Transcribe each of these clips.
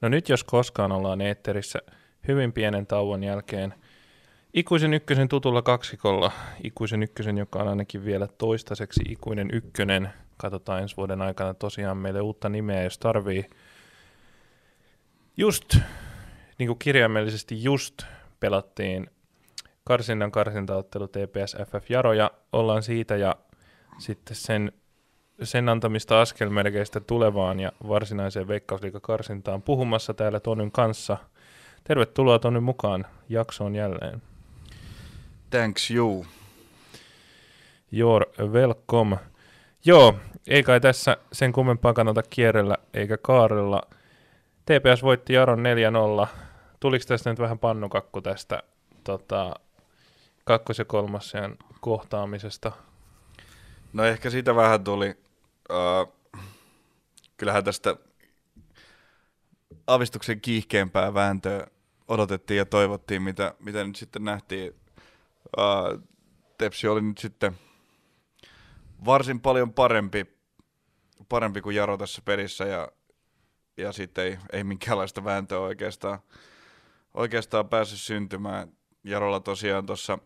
No nyt jos koskaan ollaan eetterissä hyvin pienen tauon jälkeen ikuisen ykkösen tutulla kaksikolla. Ikuisen ykkösen, joka on ainakin vielä toistaiseksi ikuinen ykkönen. Katsotaan ensi vuoden aikana tosiaan meille uutta nimeä, jos tarvii. Just, niin kuin kirjaimellisesti just pelattiin karsinnan karsintaottelu TPS FF Jaro ja ollaan siitä ja sitten sen sen antamista askelmerkeistä tulevaan ja varsinaiseen veikkausliikakarsintaan puhumassa täällä Tonyn kanssa. Tervetuloa Tonyn mukaan jaksoon jälleen. Thanks you. You're welcome. Joo, ei kai tässä sen kummempaa kannata kierrellä eikä kaarella. TPS voitti Jaron 4-0. Tuliko tästä nyt vähän pannukakku tästä tota, kakkos- ja kolmasen kohtaamisesta? No ehkä siitä vähän tuli. Uh, kyllähän tästä avistuksen kiihkeämpää vääntöä odotettiin ja toivottiin, mitä, mitä nyt sitten nähtiin. Uh, Tepsi oli nyt sitten varsin paljon parempi, parempi kuin Jaro tässä pelissä ja, ja sitten ei, ei minkäänlaista vääntöä oikeastaan, oikeastaan päässyt syntymään. Jarolla tosiaan tuossa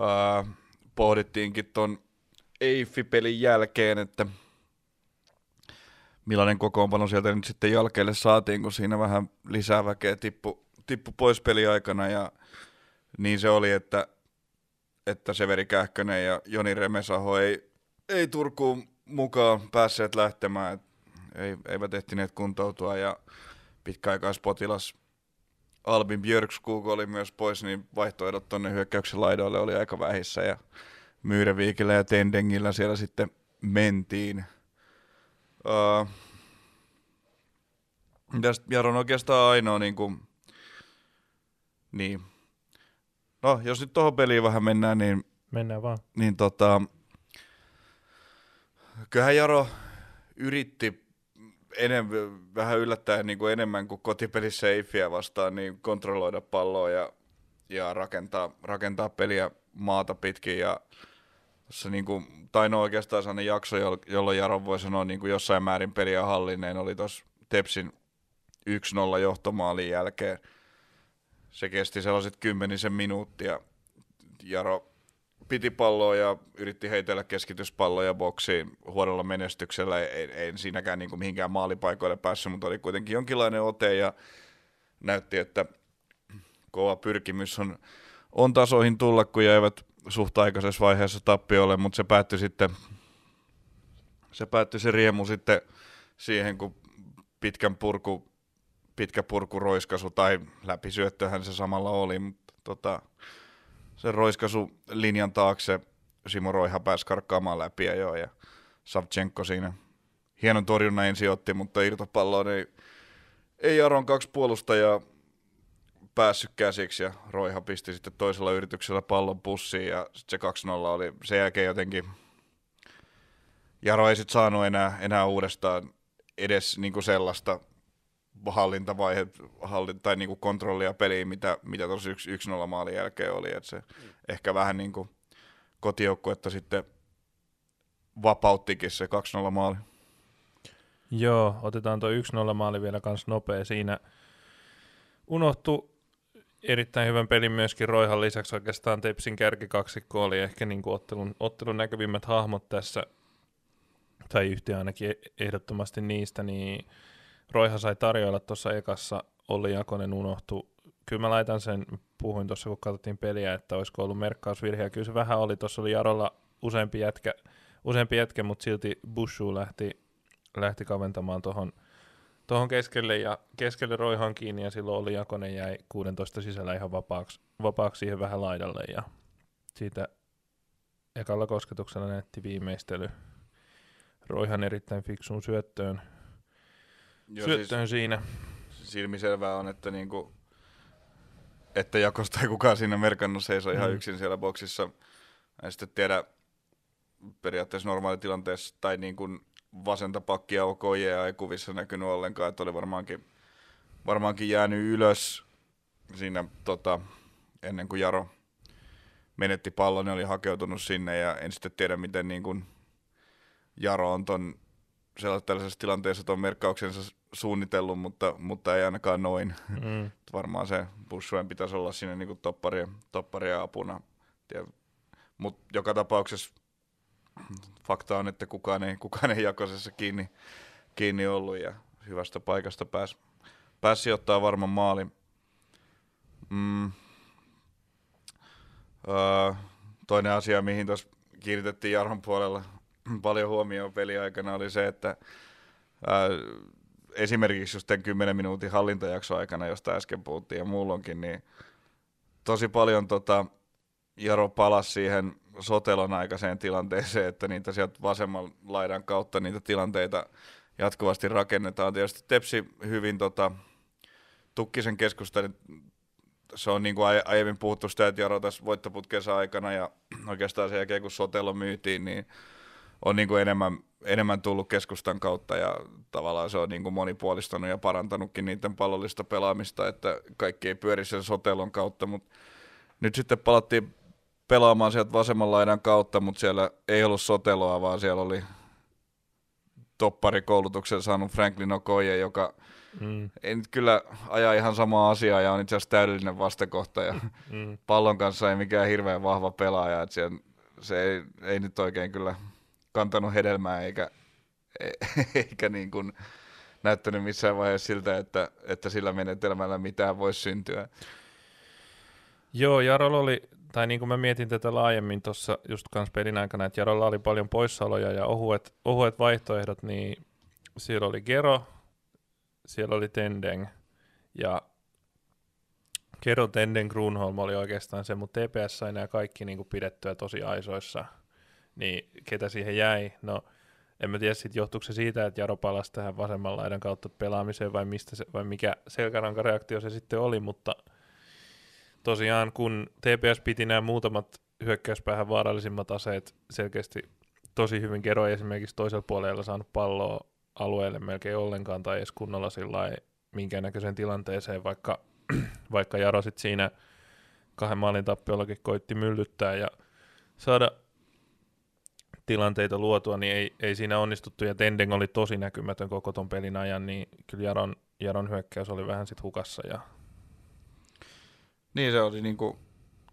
uh, pohdittiinkin ton Eiffi-pelin jälkeen, että millainen kokoonpano sieltä nyt sitten jälkeelle saatiin, kun siinä vähän lisää väkeä tippu, tippu pois peliaikana. Ja niin se oli, että, että Severi Kähkönen ja Joni Remesaho ei, ei Turkuun mukaan päässeet lähtemään, ei, eivät ehtineet kuntoutua ja pitkäaikaispotilas Albin Björkskog oli myös pois, niin vaihtoehdot tuonne hyökkäyksen laidoille oli aika vähissä. Ja Myyreviikillä ja Tendengillä siellä sitten mentiin. Uh, tästä Jaron oikeastaan ainoa niin kuin, niin. No, jos nyt tuohon peliin vähän mennään, niin... Mennään vaan. Niin tota... Kyllähän Jaro yritti enemmän, vähän yllättäen niin kuin enemmän kuin kotipelissä Eiffiä vastaan, niin kontrolloida palloa ja, ja rakentaa, rakentaa peliä maata pitkin ja se niin kuin, tai no oikeastaan sellainen jakso, jolloin Jaro voi sanoa niin kuin jossain määrin peliä hallinneen, oli tuossa Tepsin 1-0 johtomaalin jälkeen. Se kesti sellaiset kymmenisen minuuttia. Jaro piti palloa ja yritti heitellä keskityspalloja boksiin huonolla menestyksellä. Ei, ei siinäkään niin kuin mihinkään maalipaikoille päässyt, mutta oli kuitenkin jonkinlainen ote ja näytti, että kova pyrkimys on, on tasoihin tulla, kun jäivät suht aikaisessa vaiheessa tappiolle, mutta se päättyi sitten, se päättyi se riemu sitten siihen, kun pitkän purku, pitkä purkuroiskasu tai läpisyöttöhän se samalla oli, mutta tota, se roiskasu linjan taakse Simo Roiha pääsi karkkaamaan läpi ja joo, ja Savchenko siinä hienon torjunnan ensin otti, mutta irtopalloon ei, ei Aron kaksi puolustajaa päässyt käsiksi ja Roiha pisti sitten toisella yrityksellä pallon pussiin ja sitten se 2-0 oli sen jälkeen jotenkin Jaro ei sitten saanut enää, enää uudestaan edes niinku sellaista hallintavaihe hallin, tai niinku kontrollia peliin, mitä, mitä tuossa 1-0 maalin jälkeen oli. Et se mm. ehkä vähän niinku kotijoukkuetta sitten vapauttikin se 2-0 maali. Joo, otetaan tuo 1-0 maali vielä kans nopea. Siinä unohtu erittäin hyvän pelin myöskin Roihan lisäksi oikeastaan Tepsin kärkikaksikko oli ehkä niin kuin ottelun, ottelun näkyvimmät hahmot tässä, tai yhtiö ainakin ehdottomasti niistä, niin Roiha sai tarjoilla tuossa ekassa, Olli Jakonen unohtu. Kyllä mä laitan sen, puhuin tuossa kun katsottiin peliä, että olisiko ollut merkkausvirhe, ja kyllä se vähän oli, tuossa oli Jarolla useampi jätkä, useampi jätkä mutta silti Bushu lähti, lähti kaventamaan tuohon tuohon keskelle ja keskelle roihan kiinni ja silloin oli Jakonen jäi 16 sisällä ihan vapaaksi, vapaaksi siihen vähän laidalle ja siitä ekalla kosketuksella näytti viimeistely Roihan erittäin fiksuun syöttöön, Joo, syöttöön siis siinä. Silmiselvää on, että niinku, että Jakosta ei kukaan siinä merkannut seisoo ihan mm. yksin siellä boksissa. En sitten tiedä periaatteessa normaalitilanteessa tai niin kuin vasenta pakkia OKJ ei kuvissa näkynyt ollenkaan, että oli varmaankin, varmaankin jäänyt ylös siinä tota, ennen kuin Jaro menetti pallon, niin oli hakeutunut sinne ja en sitten tiedä, miten niin kuin Jaro on ton tällaisessa tilanteessa tuon merkkauksensa suunnitellut, mutta, mutta ei ainakaan noin. Mm. Varmaan se Bushuen pitäisi olla siinä niin topparien, topparien apuna. Mutta joka tapauksessa fakta on, että kukaan ei, kukaan ei jakosessa kiinni, kiinni ollut ja hyvästä paikasta pääsi pääs sijoittaa varman maali. Mm. Öö, toinen asia, mihin tuossa kiinnitettiin Jarhon puolella paljon huomioon peliaikana, oli se, että ää, esimerkiksi just tämän 10 minuutin hallintajakso aikana, josta äsken puhuttiin ja muulloinkin, niin tosi paljon tota, Jaro palasi siihen sotelon aikaiseen tilanteeseen, että niitä sieltä vasemman laidan kautta niitä tilanteita jatkuvasti rakennetaan. Tietysti Tepsi hyvin tota, Tukkisen keskustelin, se on niin kuin aiemmin puhuttu sitä, että Jaro tässä voittoputkensa aikana ja oikeastaan sen jälkeen kun Sotelo myytiin, niin on niin kuin enemmän, enemmän tullut keskustan kautta ja tavallaan se on niin kuin monipuolistanut ja parantanutkin niiden pallollista pelaamista, että kaikki ei pyöri sen Sotelon kautta, mutta nyt sitten palattiin pelaamaan sieltä vasemman laidan kautta, mutta siellä ei ollut Soteloa, vaan siellä oli topparikoulutuksen saanut Franklin Okoye, joka mm. ei nyt kyllä aja ihan samaa asiaa ja on itse asiassa täydellinen vastakohta ja mm. pallon kanssa ei mikään hirveän vahva pelaaja, että siellä, se ei, ei nyt oikein kyllä kantanut hedelmää eikä, e, eikä niin kuin näyttänyt missään vaiheessa siltä, että, että sillä menetelmällä mitään voisi syntyä. Joo, Jarol oli, tai niin kuin mä mietin tätä laajemmin tuossa just kans pelin aikana, että Jarolla oli paljon poissaoloja ja ohuet, ohuet vaihtoehdot, niin siellä oli Gero, siellä oli Tendeng ja Gero, Tendeng, Grunholm oli oikeastaan se, mutta TPS sai nämä kaikki niin kuin pidettyä tosi aisoissa, niin ketä siihen jäi? No, en mä tiedä sitten johtuuko se siitä, että Jaro palasi tähän vasemman laidan kautta pelaamiseen vai, mistä se, vai mikä selkärankareaktio se sitten oli, mutta tosiaan kun TPS piti nämä muutamat hyökkäyspäähän vaarallisimmat aseet selkeästi tosi hyvin keroi esimerkiksi toisella puolella saanut palloa alueelle melkein ollenkaan tai edes kunnolla sillä minkäännäköiseen tilanteeseen, vaikka, vaikka Jaro sit siinä kahden maalin tappiollakin koitti myllyttää ja saada tilanteita luotua, niin ei, ei siinä onnistuttu, ja Tendeng oli tosi näkymätön koko ton pelin ajan, niin kyllä Jaron, Jaron hyökkäys oli vähän sit hukassa. Ja... Niin se oli niin kuin,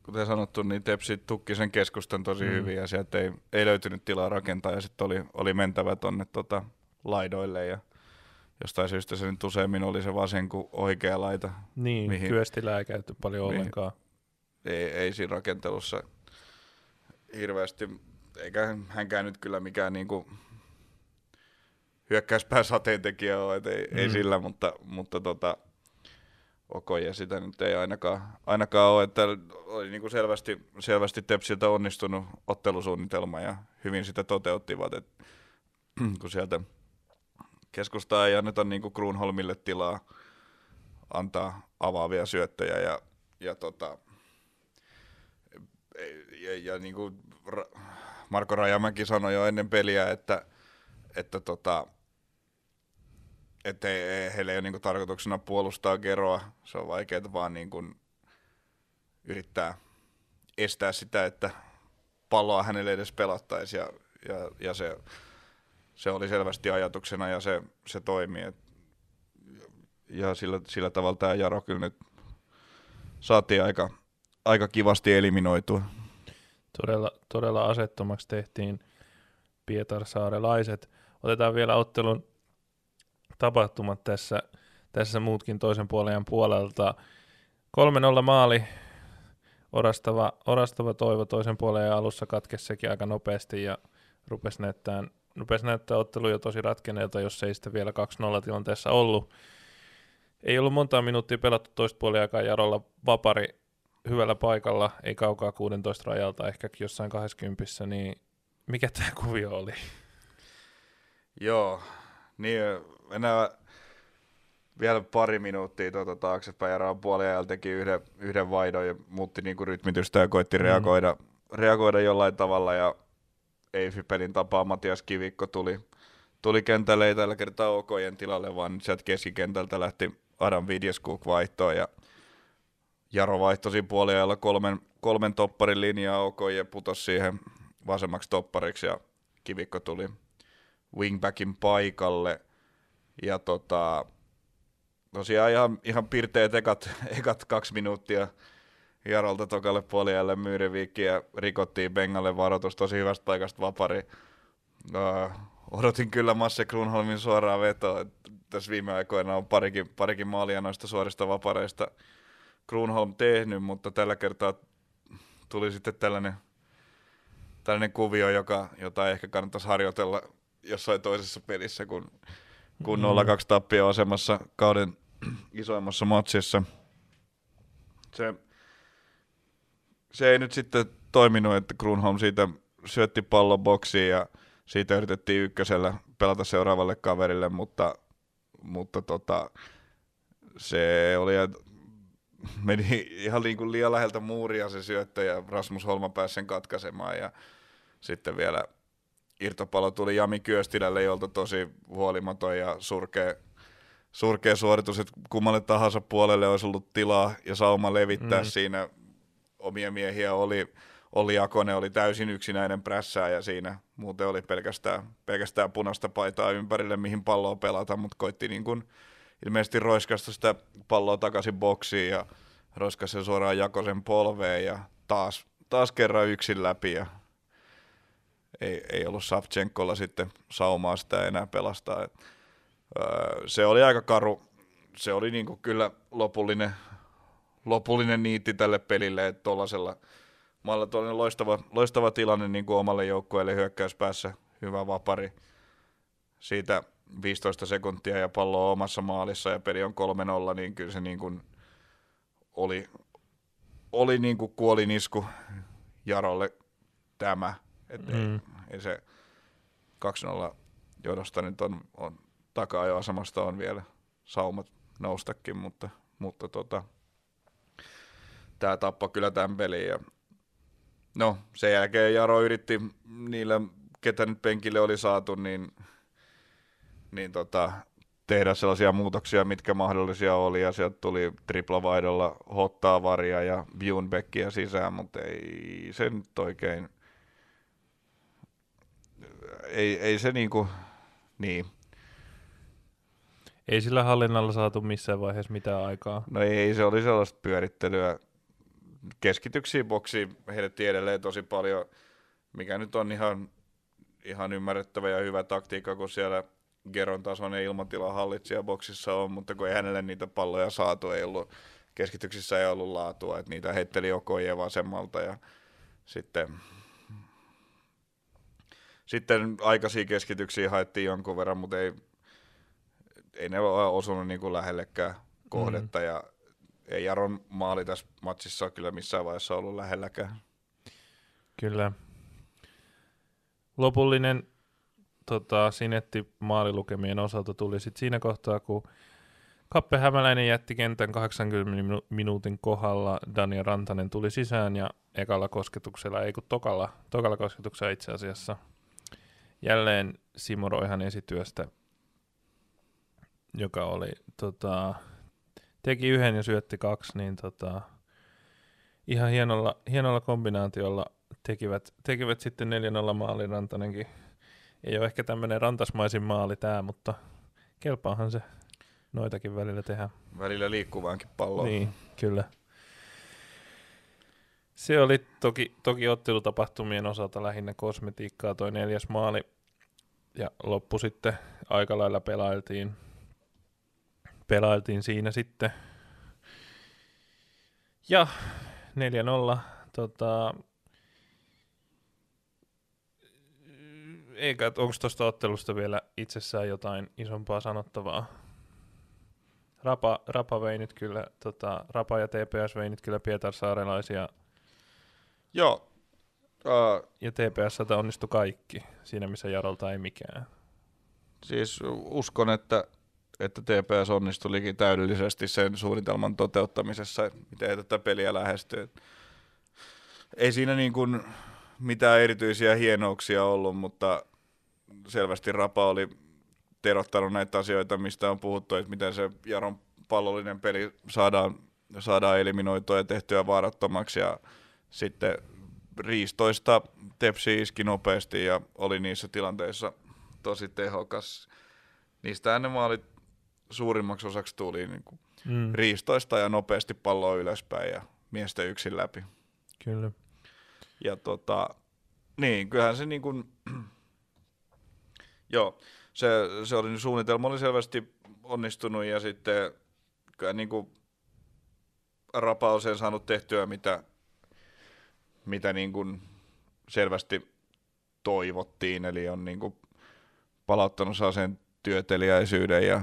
kuten sanottu, niin Tepsi tukki sen keskustan tosi mm. hyvin, ja sieltä ei, ei löytynyt tilaa rakentaa, ja sitten oli, oli mentävä tonne tota, laidoille, ja jostain syystä se nyt useimmin oli se vasen kuin oikea laita. Niin, mihin, Kyöstilä ei käyty paljon mihin, ollenkaan. Ei, ei siinä rakentelussa hirveästi eikä hänkään nyt kyllä mikään niinku hyökkäyspää sateentekijä ole, et ei, mm. ei sillä, mutta, mutta tota, Okoje sitä nyt ei ainakaan, ainakaan ole, että oli niinku selvästi, selvästi Tepsiltä onnistunut ottelusuunnitelma ja hyvin sitä toteuttivat, että kun sieltä keskustaa ei anneta niinku Grunholmille tilaa antaa avaavia syöttöjä ja, ja, tota, ja, ja niin kuin Marko Rajamäki sanoi jo ennen peliä, että, että tota, että ei, heillä ei ole niin tarkoituksena puolustaa Geroa. Se on vaikeaa vaan niin kuin yrittää estää sitä, että palloa hänelle edes pelattaisi ja, ja, ja se, se, oli selvästi ajatuksena ja se, se toimii. Et, ja sillä, sillä tavalla tämä Jaro kyllä nyt saatiin aika, aika kivasti eliminoitua. Todella, todella asettomaksi tehtiin Pietarsaarelaiset. Otetaan vielä ottelun tapahtumat tässä, tässä muutkin toisen puolen puolelta. 3-0 maali, orastava, orastava toivo toisen puolen alussa katkesi sekin aika nopeasti ja rupesi näyttää, rupesi näyttää ottelu jo tosi ratkeneelta, jos ei sitä vielä 2-0 tilanteessa ollut. Ei ollut monta minuuttia pelattu toista puolen aikaa Jarolla vapari hyvällä paikalla, ei kaukaa 16 rajalta, ehkä jossain 20, niin mikä tämä kuvio oli? Joo, niin enää vielä pari minuuttia tuota taaksepäin ja Raan puoliajalla teki yhden, yhden vaidon ja muutti niinku rytmitystä ja koitti mm. reagoida, reagoida jollain tavalla ja Eifi-pelin tapaa Matias Kivikko tuli, tuli kentälle, ei tällä kertaa Okojen tilalle, vaan sieltä keskikentältä lähti Adam Vidjeskuk vaihtoon ja Jaro vaihtoi siinä puoliajalla kolmen, kolmen topparin linjaa OK ja putosi siihen vasemmaksi toppariksi ja Kivikko tuli wingbackin paikalle. Ja tota, tosiaan ihan, ihan pirteet ekat, ekat kaksi minuuttia Jarolta tokalle puoliajalle Myyriviikki ja rikottiin Bengalle varoitus tosi hyvästä paikasta vapari. Uh, odotin kyllä Masse Grunholmin suoraa vetoa. Tässä viime aikoina on parikin, parikin maalia noista suorista vapareista Grunholm tehnyt, mutta tällä kertaa tuli sitten tällainen, tällainen kuvio, joka, jota ehkä kannattaisi harjoitella jossain toisessa pelissä, kun, kun mm. 0-2 tappio asemassa kauden isoimmassa matsissa. Se, se ei nyt sitten toiminut, että Grunholm siitä syötti pallon boksiin ja siitä yritettiin ykkösellä pelata seuraavalle kaverille, mutta, mutta tota, se oli meni ihan niin kuin liian läheltä muuria se syöttö ja Rasmus Holma pääsi sen katkaisemaan ja sitten vielä irtopallo tuli Jami Kyöstilälle, jolta tosi huolimaton ja surkea, surkea suoritus, että kummalle tahansa puolelle olisi ollut tilaa ja sauma levittää mm. siinä. Omia miehiä oli, oli Akone oli täysin yksinäinen prässää ja siinä muuten oli pelkästään, pelkästään punaista paitaa ympärille, mihin palloa pelata, mutta koitti niin kuin ilmeisesti roiskasta sitä palloa takaisin boksiin ja roiskasi sen suoraan Jakosen polveen ja taas, taas kerran yksin läpi ja ei, ei ollut Savchenkolla sitten saumaa sitä enää pelastaa. Se oli aika karu, se oli niinku kyllä lopullinen, lopullinen niitti tälle pelille, että tuollaisella maalla loistava, loistava tilanne niin kuin omalle joukkueelle hyökkäyspäässä, hyvä vapari. Siitä 15 sekuntia ja pallo on omassa maalissa ja peli on 3-0, niin kyllä se niin kuin oli, oli niin kuin kuolinisku Jarolle tämä. Et mm. ei, ei se 2-0 johdosta nyt on, on taka-ajoasemasta on vielä saumat noustakin, mutta, mutta tota, tämä tappoi kyllä tämän pelin. Ja, no, sen jälkeen Jaro yritti niillä, ketä nyt penkille oli saatu, niin niin tota, tehdä sellaisia muutoksia, mitkä mahdollisia oli, ja sieltä tuli triplavaidolla Hottaa Varia ja Bjunbeckia sisään, mutta ei se nyt oikein, ei, ei se niinku, niin. Ei sillä hallinnalla saatu missään vaiheessa mitään aikaa. No ei, se oli sellaista pyörittelyä. Keskityksiä boksiin heitettiin edelleen tosi paljon, mikä nyt on ihan, ihan ymmärrettävä ja hyvä taktiikka, kun siellä – Geron tasoinen ilmatilan hallitsija boksissa on, mutta kun ei hänelle niitä palloja saatu, ei ollut, keskityksissä ei ollut laatua, että niitä heitteli Okoje vasemmalta ja sitten, sitten aikaisia keskityksiä haettiin jonkun verran, mutta ei, ei ne ole osunut niin kuin lähellekään kohdetta mm. ja ei Jaron maali tässä matsissa ole kyllä missään vaiheessa ollut lähelläkään. Kyllä. Lopullinen tota, Sinetti maalilukemien osalta tuli sit siinä kohtaa, kun Kappe Hämäläinen jätti kentän 80 minuutin kohdalla, Daniel Rantanen tuli sisään ja ekalla kosketuksella, ei kun tokalla, tokalla kosketuksella itse asiassa, jälleen Simo Roihan esityöstä, joka oli, tota, teki yhden ja syötti kaksi, niin tota, ihan hienolla, hienolla kombinaatiolla tekivät, tekivät sitten 4-0 maalin Rantanenkin ei ole ehkä tämmöinen rantasmaisin maali tämä, mutta kelpaahan se noitakin välillä tehdä. Välillä liikkuvaankin palloa. Niin, kyllä. Se oli toki, toki ottelutapahtumien osalta lähinnä kosmetiikkaa toi neljäs maali. Ja loppu sitten aika lailla pelailtiin, pelailtiin siinä sitten. Ja 4-0 tota, eikä, onko tuosta ottelusta vielä itsessään jotain isompaa sanottavaa? Rapa, Rapa vei nyt kyllä, tota, Rapa ja TPS vei nyt kyllä Pietarsaarelaisia. Joo. Uh, ja TPS onnistui kaikki, siinä missä Jarolta ei mikään. Siis uskon, että, että TPS onnistui liikin täydellisesti sen suunnitelman toteuttamisessa, miten tätä peliä lähestyy. Ei siinä niin kuin mitään erityisiä hienouksia ollut, mutta selvästi Rapa oli terottanut näitä asioita, mistä on puhuttu, että miten se Jaron pallollinen peli saadaan, saadaan eliminoitua ja tehtyä vaarattomaksi. Ja sitten riistoista Tepsi iski nopeasti ja oli niissä tilanteissa tosi tehokas. niistä ne maalit suurimmaksi osaksi tuli niin kuin Mm, riistoista ja nopeasti palloa ylöspäin ja miesten yksin läpi. kyllä. Ja tota, niin, kyllähän se niin kuin, joo, se, se oli, suunnitelma oli selvästi onnistunut ja sitten kyllä niin kuin Rapa on sen saanut tehtyä, mitä, mitä niin kuin selvästi toivottiin, eli on niin kuin palauttanut sen työteliäisyyden ja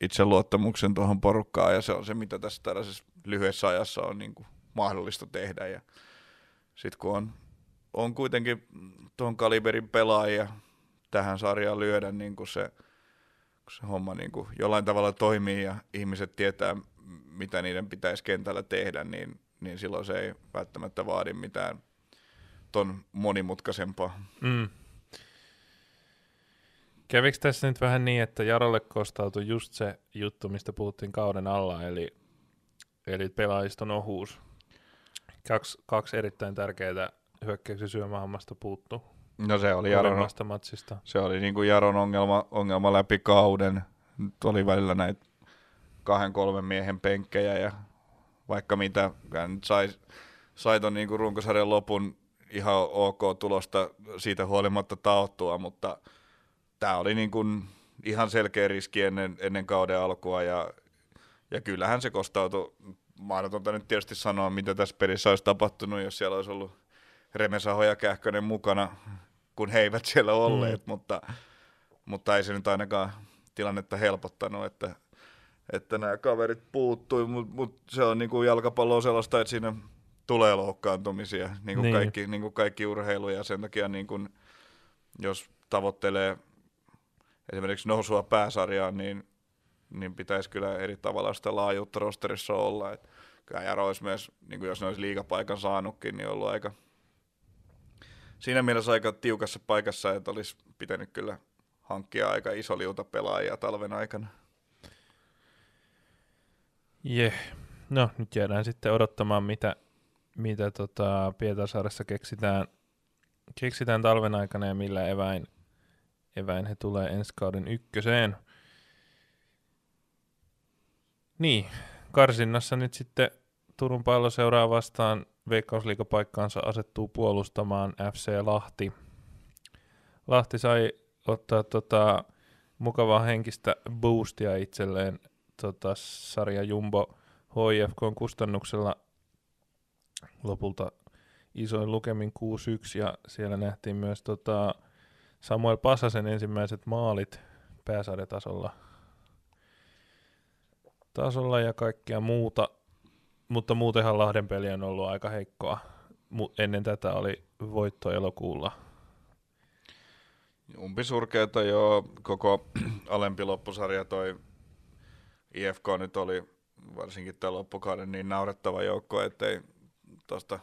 itseluottamuksen tuohon porukkaan, ja se on se, mitä tässä tällaisessa lyhyessä ajassa on niin kuin mahdollista tehdä. Ja sitten kun on, on kuitenkin tuon kaliberin pelaajia tähän sarjaan lyödä, niin kuin se, kun se homma niin kuin jollain tavalla toimii ja ihmiset tietää, mitä niiden pitäisi kentällä tehdä, niin, niin silloin se ei välttämättä vaadi mitään ton monimutkaisempaa. Mm. Kävikö tässä nyt vähän niin, että Jarolle kostautui just se juttu, mistä puhuttiin kauden alla, eli, eli pelaajiston ohuus. Kaksi, kaksi erittäin tärkeää hyökkäyksen syömähammasta puuttu No se oli Jaron, matsista. se oli niin kuin Jaron ongelma, ongelma läpi kauden. Nyt oli välillä näitä kahden kolmen miehen penkkejä ja vaikka mitä, hän nyt sai, sai ton niin kuin runkosarjan lopun ihan ok tulosta siitä huolimatta taottua, mutta tämä oli niin kuin ihan selkeä riski ennen, ennen kauden alkua ja, ja kyllähän se kostautui. Mahdotonta nyt tietysti sanoa, mitä tässä pelissä olisi tapahtunut, jos siellä olisi ollut Remesaho ja Kähkönen mukana, kun he eivät siellä olleet, mm. mutta, mutta ei se nyt ainakaan tilannetta helpottanut, että, että nämä kaverit puuttui, mutta mut se on niin kuin jalkapallo sellaista, että siinä tulee loukkaantumisia, niin kuin, Niin. Kaikki, niin kuin kaikki urheilu, ja sen takia niin kuin, jos tavoittelee esimerkiksi nousua pääsarjaan, niin, niin pitäisi kyllä eri tavalla sitä laajuutta rosterissa olla. Et kyllä Jaro olisi myös, niin kuin jos ne olisi liigapaikan saanutkin, niin ollut aika siinä mielessä aika tiukassa paikassa, että olisi pitänyt kyllä hankkia aika iso liuta pelaajia talven aikana. Jeh. No, nyt jäädään sitten odottamaan, mitä, mitä tota Pietarsaaressa keksitään, keksitään talven aikana ja millä eväin, eväin he tulee ensi kauden ykköseen. Niin, karsinnassa nyt sitten Turun palloseuraa vastaan veikkausliigapaikkaansa asettuu puolustamaan FC Lahti. Lahti sai ottaa tota, mukavaa henkistä boostia itselleen tota, sarja Jumbo HIFK kustannuksella lopulta isoin lukemin 6-1 ja siellä nähtiin myös tota, Samuel Passasen ensimmäiset maalit pääsarjatasolla tasolla ja kaikkea muuta, mutta muutenhan Lahden peli on ollut aika heikkoa. Ennen tätä oli voitto elokuulla. Umpisurkeita jo koko alempi loppusarja toi IFK nyt oli varsinkin tämän loppukauden niin naurettava joukko, ettei tuosta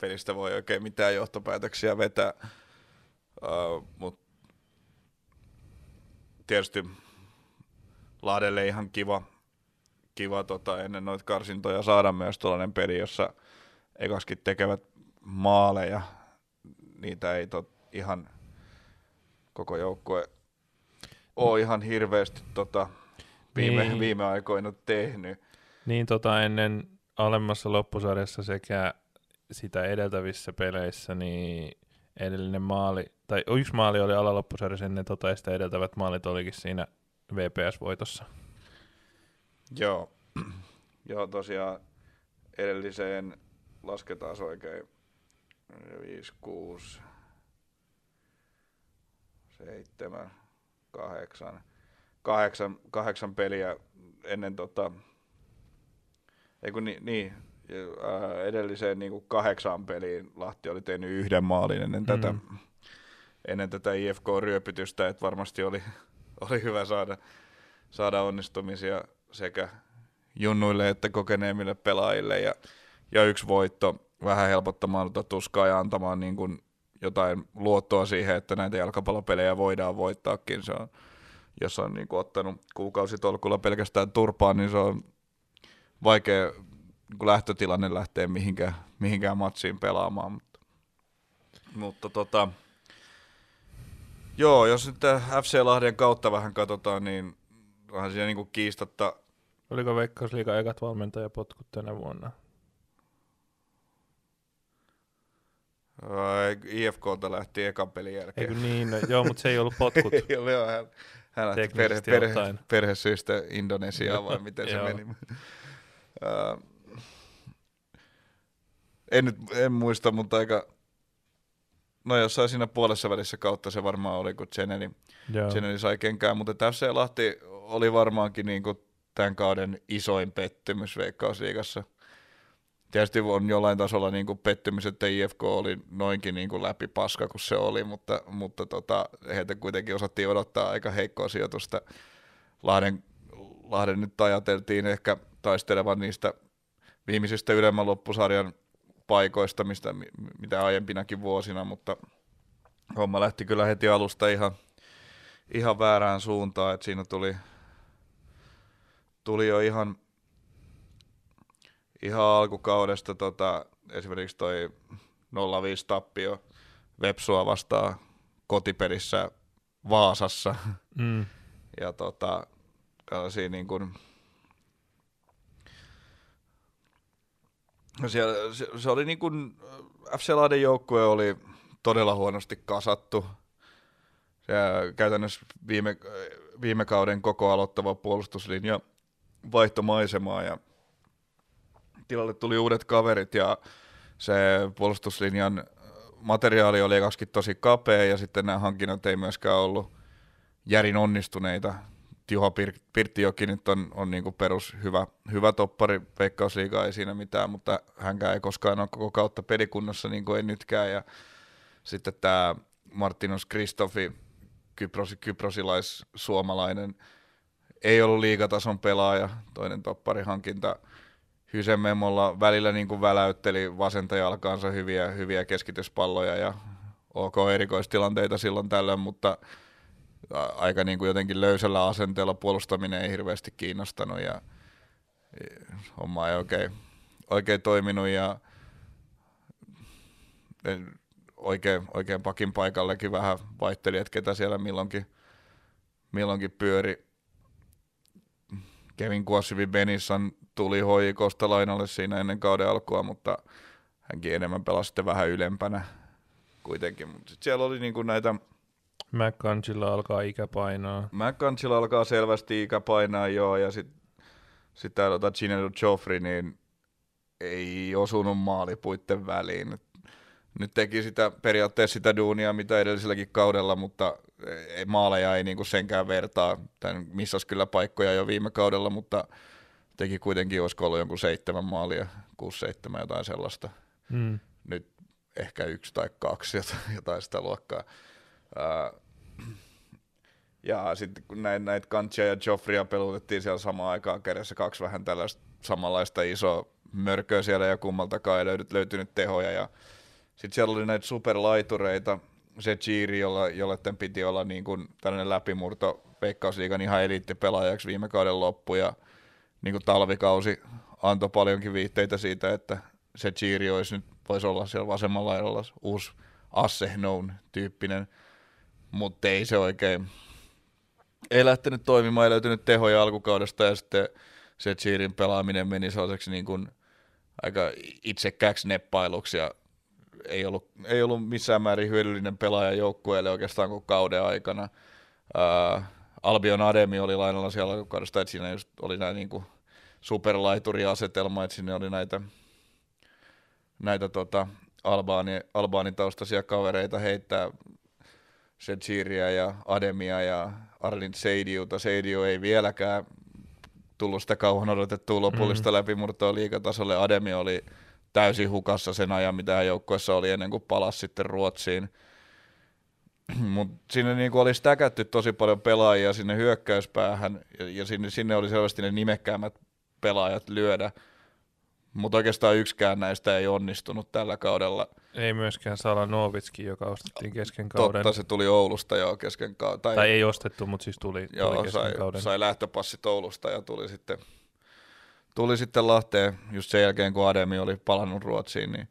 pelistä voi oikein mitään johtopäätöksiä vetää. Uh, Mutta tietysti Lahdelle ihan kiva, kiva tota, ennen noita karsintoja saada myös tuollainen peli, jossa ekaskin tekevät maaleja. Niitä ei tot, ihan koko joukkue ole ihan hirveästi tota, viime, Niin. viime aikoina tehnyt. Niin tota ennen alemmassa loppusarjassa sekä sitä edeltävissä peleissä, niin edellinen maali, tai yksi maali oli alaloppusarjassa ennen tota, ja sitä edeltävät maalit olikin siinä VPS-voitossa. Joo, joo tosiaan edelliseen lasketaan se oikein 5, 6, 7, 8, kahdeksan, kahdeksan peliä ennen tota, ei kun niin, niin ää, edelliseen niin kuin kahdeksaan peliin Lahti oli tehnyt yhden maalin ennen, Mm. tätä, ennen tätä IFK-ryöpytystä, että varmasti oli, oli hyvä saada, saada onnistumisia sekä junnuille että kokeneemmille pelaajille ja, ja yksi voitto vähän helpottamaan tuota tuskaa ja antamaan niin kuin jotain luottoa siihen, että näitä jalkapallopelejä voidaan voittaakin. Se on, jos on niin kuin ottanut kuukausitolkulla pelkästään turpaan, niin se on vaikea niin kuin lähtötilanne lähteä mihinkään, mihinkään matsiin pelaamaan. Mutta, mutta tota, joo, jos nyt FC Lahden kautta vähän katsotaan, niin, onhan siinä niinku kiistatta, Oliko Veikkausliiga ekat valmentajapotkut tänä vuonna? IFKlta lähti ekan pelin jälkeen. Eikö niin? No, joo, mutta se ei ollut potkut. Ei ole, joo, hän, hän lähti perhe, perhe, ottaen. perhesyistä Indonesiaan vai miten se meni. Ää, en nyt en muista, mutta aika, no jossain siinä puolessa välissä kautta se varmaan oli, kun Cheneli. Cheneli sai kenkään, mutta tässä Lahti oli varmaankin niin kuin tämän kauden isoin pettymys Veikkausliigassa. Tietysti on jollain tasolla niin kuin pettymys, että IFK oli noinkin niin kuin läpi paska kuin se oli, mutta, mutta tota, heiltä kuitenkin osattiin odottaa aika heikkoa sijoitusta. Lahden, Lahden nyt ajateltiin ehkä taistelevan niistä viimeisistä ylemmän loppusarjan paikoista, mistä, mi- mitä aiempinakin vuosina, mutta homma lähti kyllä heti alusta ihan, ihan väärään suuntaan, että siinä tuli, tuli jo ihan, ihan alkukaudesta tota, esimerkiksi toi 0-5 tappio Vepsua vastaan kotipelissä Vaasassa Mm. ja tota, tällaisia niin kuin, siellä, se, se, oli niin kuin, FC Lahden joukkue oli todella huonosti kasattu. Se käytännössä viime, viime kauden koko aloittava puolustuslinja vaihtoi maisemaa ja tilalle tuli uudet kaverit ja se puolustuslinjan materiaali oli ekaskin tosi kapea ja sitten nämä hankinnat ei myöskään ollut järin onnistuneita. Juha Pir- Pirttijoki nyt on, on niin perus hyvä, hyvä toppari, Veikkausliigaa ei siinä mitään, mutta hänkään ei koskaan ole koko kautta pelikunnossa niin kuin ei nytkään. Ja sitten tämä Martinos Kristofi, Kypros, kyprosilais-suomalainen, ei ollut liigatason pelaaja, toinen topparihankinta. Hysememolla välillä niin kuin väläytteli vasenta jalkaansa hyviä, hyviä keskityspalloja ja ok erikoistilanteita silloin tällöin, mutta aika niin kuin jotenkin löysällä asenteella puolustaminen ei hirveästi kiinnostanut ja e, homma ei oikein, oikein toiminut ja e, oikein, oikein pakin paikallekin vähän vaihteli, että ketä siellä milloinkin, milloinkin pyöri. Kevin Kuosivi Benissan tuli hoikosta lainalle siinä ennen kauden alkua, mutta hänkin enemmän pelasi sitten vähän ylempänä kuitenkin. Mutta sit siellä oli niinku näitä McCanchilla alkaa ikä painaa. McCanchilla alkaa selvästi ikä painaa joo, ja sitten sit tää tota Ginedo Joffrey, niin ei osunut maalipuitten väliin. Nyt teki sitä periaatteessa sitä duunia, mitä edelliselläkin kaudella, mutta ei, maaleja ei niinku senkään vertaa. Tän missas kyllä paikkoja jo viime kaudella, mutta teki kuitenkin, olisiko ollut jonkun seitsemän maalia, kuusi seitsemän jotain sellaista Mm. nyt ehkä yksi tai kaksi jotain, jotain sitä luokkaa. Ja sitten kun näitä, näitä Kantsia ja Joffria pelutettiin siellä samaan aikaan kädessä kaksi vähän tällaista samanlaista isoa mörköä siellä ja kummaltakaan ei löytynyt, löytynyt tehoja. Ja sitten siellä oli näitä superlaitureita, se Chiri, jolla, jolle piti olla niin kuin tällainen läpimurto Veikkausliigan ihan eliittipelaajaksi viime kauden loppu ja niin kuin talvikausi antoi paljonkin viitteitä siitä, että se Chiri olisi nyt, voisi olla siellä vasemmalla laidalla uusi Asse known tyyppinen, mutta ei se oikein, ei lähtenyt toimimaan, ei löytynyt tehoja alkukaudesta ja sitten se Chirin pelaaminen meni sellaiseksi niin kuin aika itsekkääksi neppailuksi ja ei ollut, ei ollut missään määrin hyödyllinen pelaaja joukkueelle oikeastaan koko kauden aikana. Ää, Albion Ademi oli lainalla siellä alkukaudesta, että siinä just oli nämä niin kuin superlaituriasetelma, että sinne oli näitä, näitä tota, albaani, albaanitaustaisia kavereita heittää Sechiriä ja Ademia ja Arlin Seidiuta. Seidiu ei vieläkään tullut sitä kauan odotettua lopullista mm. läpimurtoa liigatasolle. Ademi oli täysin hukassa sen ajan, mitä hän joukkueessa oli ennen kuin palasi sitten Ruotsiin. Mutta sinne niinku oli stäkätty tosi paljon pelaajia sinne hyökkäyspäähän ja, ja sinne, sinne oli selvästi ne nimekkäämät pelaajat lyödä. Mutta oikeastaan yksikään näistä ei onnistunut tällä kaudella. Ei myöskään Sala Novitski, joka ostettiin kesken kauden. Totta, se tuli Oulusta jo kesken kauden. Tai, Tai ei ostettu, mutta siis tuli, tuli joo, kesken sai, kauden. sai lähtöpassit Oulusta ja tuli sitten, tuli sitten Lahteen just sen jälkeen, kun Ademi oli palannut Ruotsiin, niin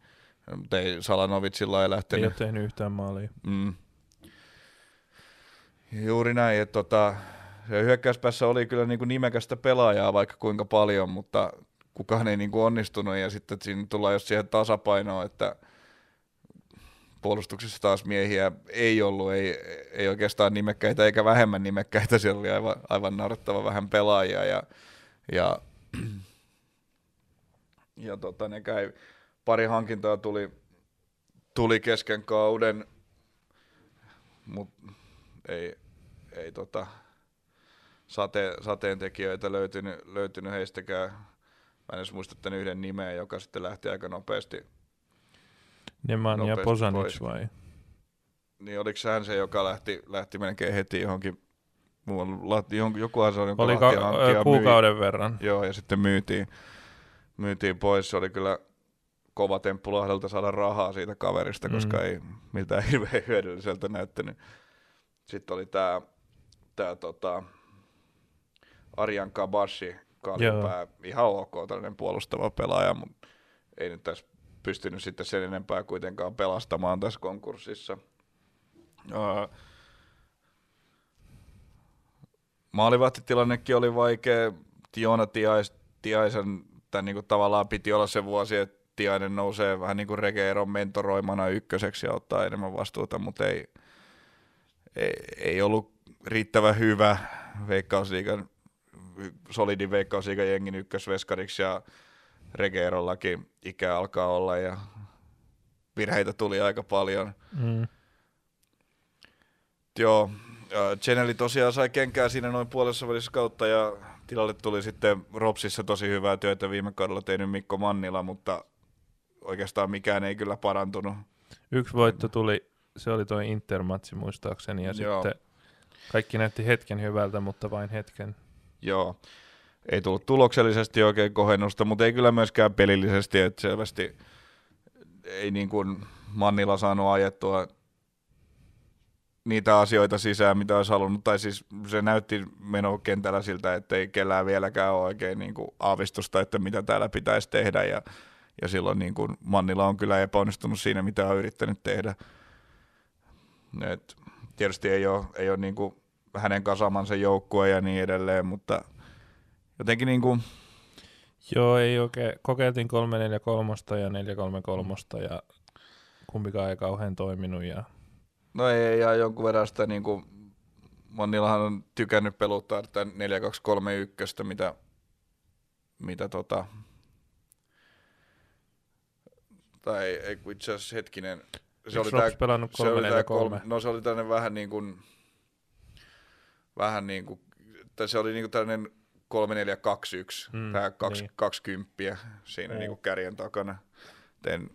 mutta ei Salanovitsilla ei ei lähtenyt. ole tehnyt yhtään maalia. Mm. Juuri näin, että tota, se hyökkäyspäässä oli kyllä niin kuin nimekästä pelaajaa vaikka kuinka paljon, mutta kukaan ei niin kuin onnistunut ja sitten siinä tullaan jos siihen tasapainoon, että puolustuksessa taas miehiä ei ollut, ei, ei oikeastaan nimekkäitä eikä vähemmän nimekkäitä, siellä oli aivan, aivan naurettava vähän pelaajia ja, ja, ja tota, ne käy, pari hankintaa tuli, tuli kesken kauden, mutta ei, ei tota, sate, sateentekijöitä löytynyt, löytynyt heistäkään. Mä en edes muista tämän yhden nimeä, joka sitten lähti aika nopeasti. Nemanja nopeasti Posanic pois. vai? Niin oliko hän se, joka lähti, lähti melkein heti johonkin, muualle, johonkin joku asia, jonka Oli ka- hankki ö, ja myi. kuukauden verran. Joo, ja sitten myytiin, myytiin pois. Se oli kyllä kova temppu Lahdelta saada rahaa siitä kaverista, koska Mm. ei mitään hirveän hyödylliseltä näyttänyt. Sitten oli tämä tää, tota, Arjan Kabashi, kallipää, ihan ok tällainen puolustava pelaaja, mutta ei nyt tässä pystynyt sitten sen enempää kuitenkaan pelastamaan tässä konkurssissa. Öö, maalivahtitilannekin oli vaikea. Tiona Tiais, Tiaisen, tai niinku tavallaan piti olla se vuosi, että Tiainen nousee vähän niin kuin Regeeron mentoroimana ykköseksi ja ottaa enemmän vastuuta, mutta ei, ei, ei ollut riittävän hyvä veikkausliigan, solidin veikkausliigan jengin ykkösveskariksi ja Regeerollakin ikä alkaa olla ja virheitä tuli aika paljon. Mm. Joo, Cheneli tosiaan sai kenkää siinä noin puolessa välissä kautta ja tilalle tuli sitten Ropsissa tosi hyvää työtä viime kaudella tehnyt Mikko Mannila, mutta oikeastaan mikään ei kyllä parantunut. Yksi voitto tuli, se oli tuo Intermatsi muistaakseni, ja Joo. sitten kaikki näytti hetken hyvältä, mutta vain hetken. Joo, ei tullut tuloksellisesti oikein kohennusta, mutta ei kyllä myöskään pelillisesti, että selvästi ei niin kuin Mannila saanut ajettua niitä asioita sisään, mitä olisi halunnut, tai siis se näytti menokentällä siltä, että ei kellään vieläkään ole oikein niin kuin aavistusta, että mitä täällä pitäisi tehdä, ja, ja silloin niin kuin Mannila on kyllä epäonnistunut siinä, mitä on yrittänyt tehdä. Et tietysti ei ole, ei ole niin kuin hänen kasamansa joukkue ja niin edelleen, mutta jotenkin niin kuin, Joo, ei oikein. Kokeiltiin 343 ja 433 ja kumpikaan ei kauhean toiminut. Ja... no ei, ja jonkun verran sitä niin kuin, Mannilahan on tykännyt peluttaa tätä 4231, mitä, mitä tota, tai ei itse asiassa hetkinen, se oli, tää, pelannut se oli tää 343. kolme, no se oli tällainen vähän niin kuin, vähän niin kuin, tai se oli niin kuin tällainen 3421, Mm, mm, tämä kaksi, niin. 20 siinä Mm. niin kuin kärjen takana. En,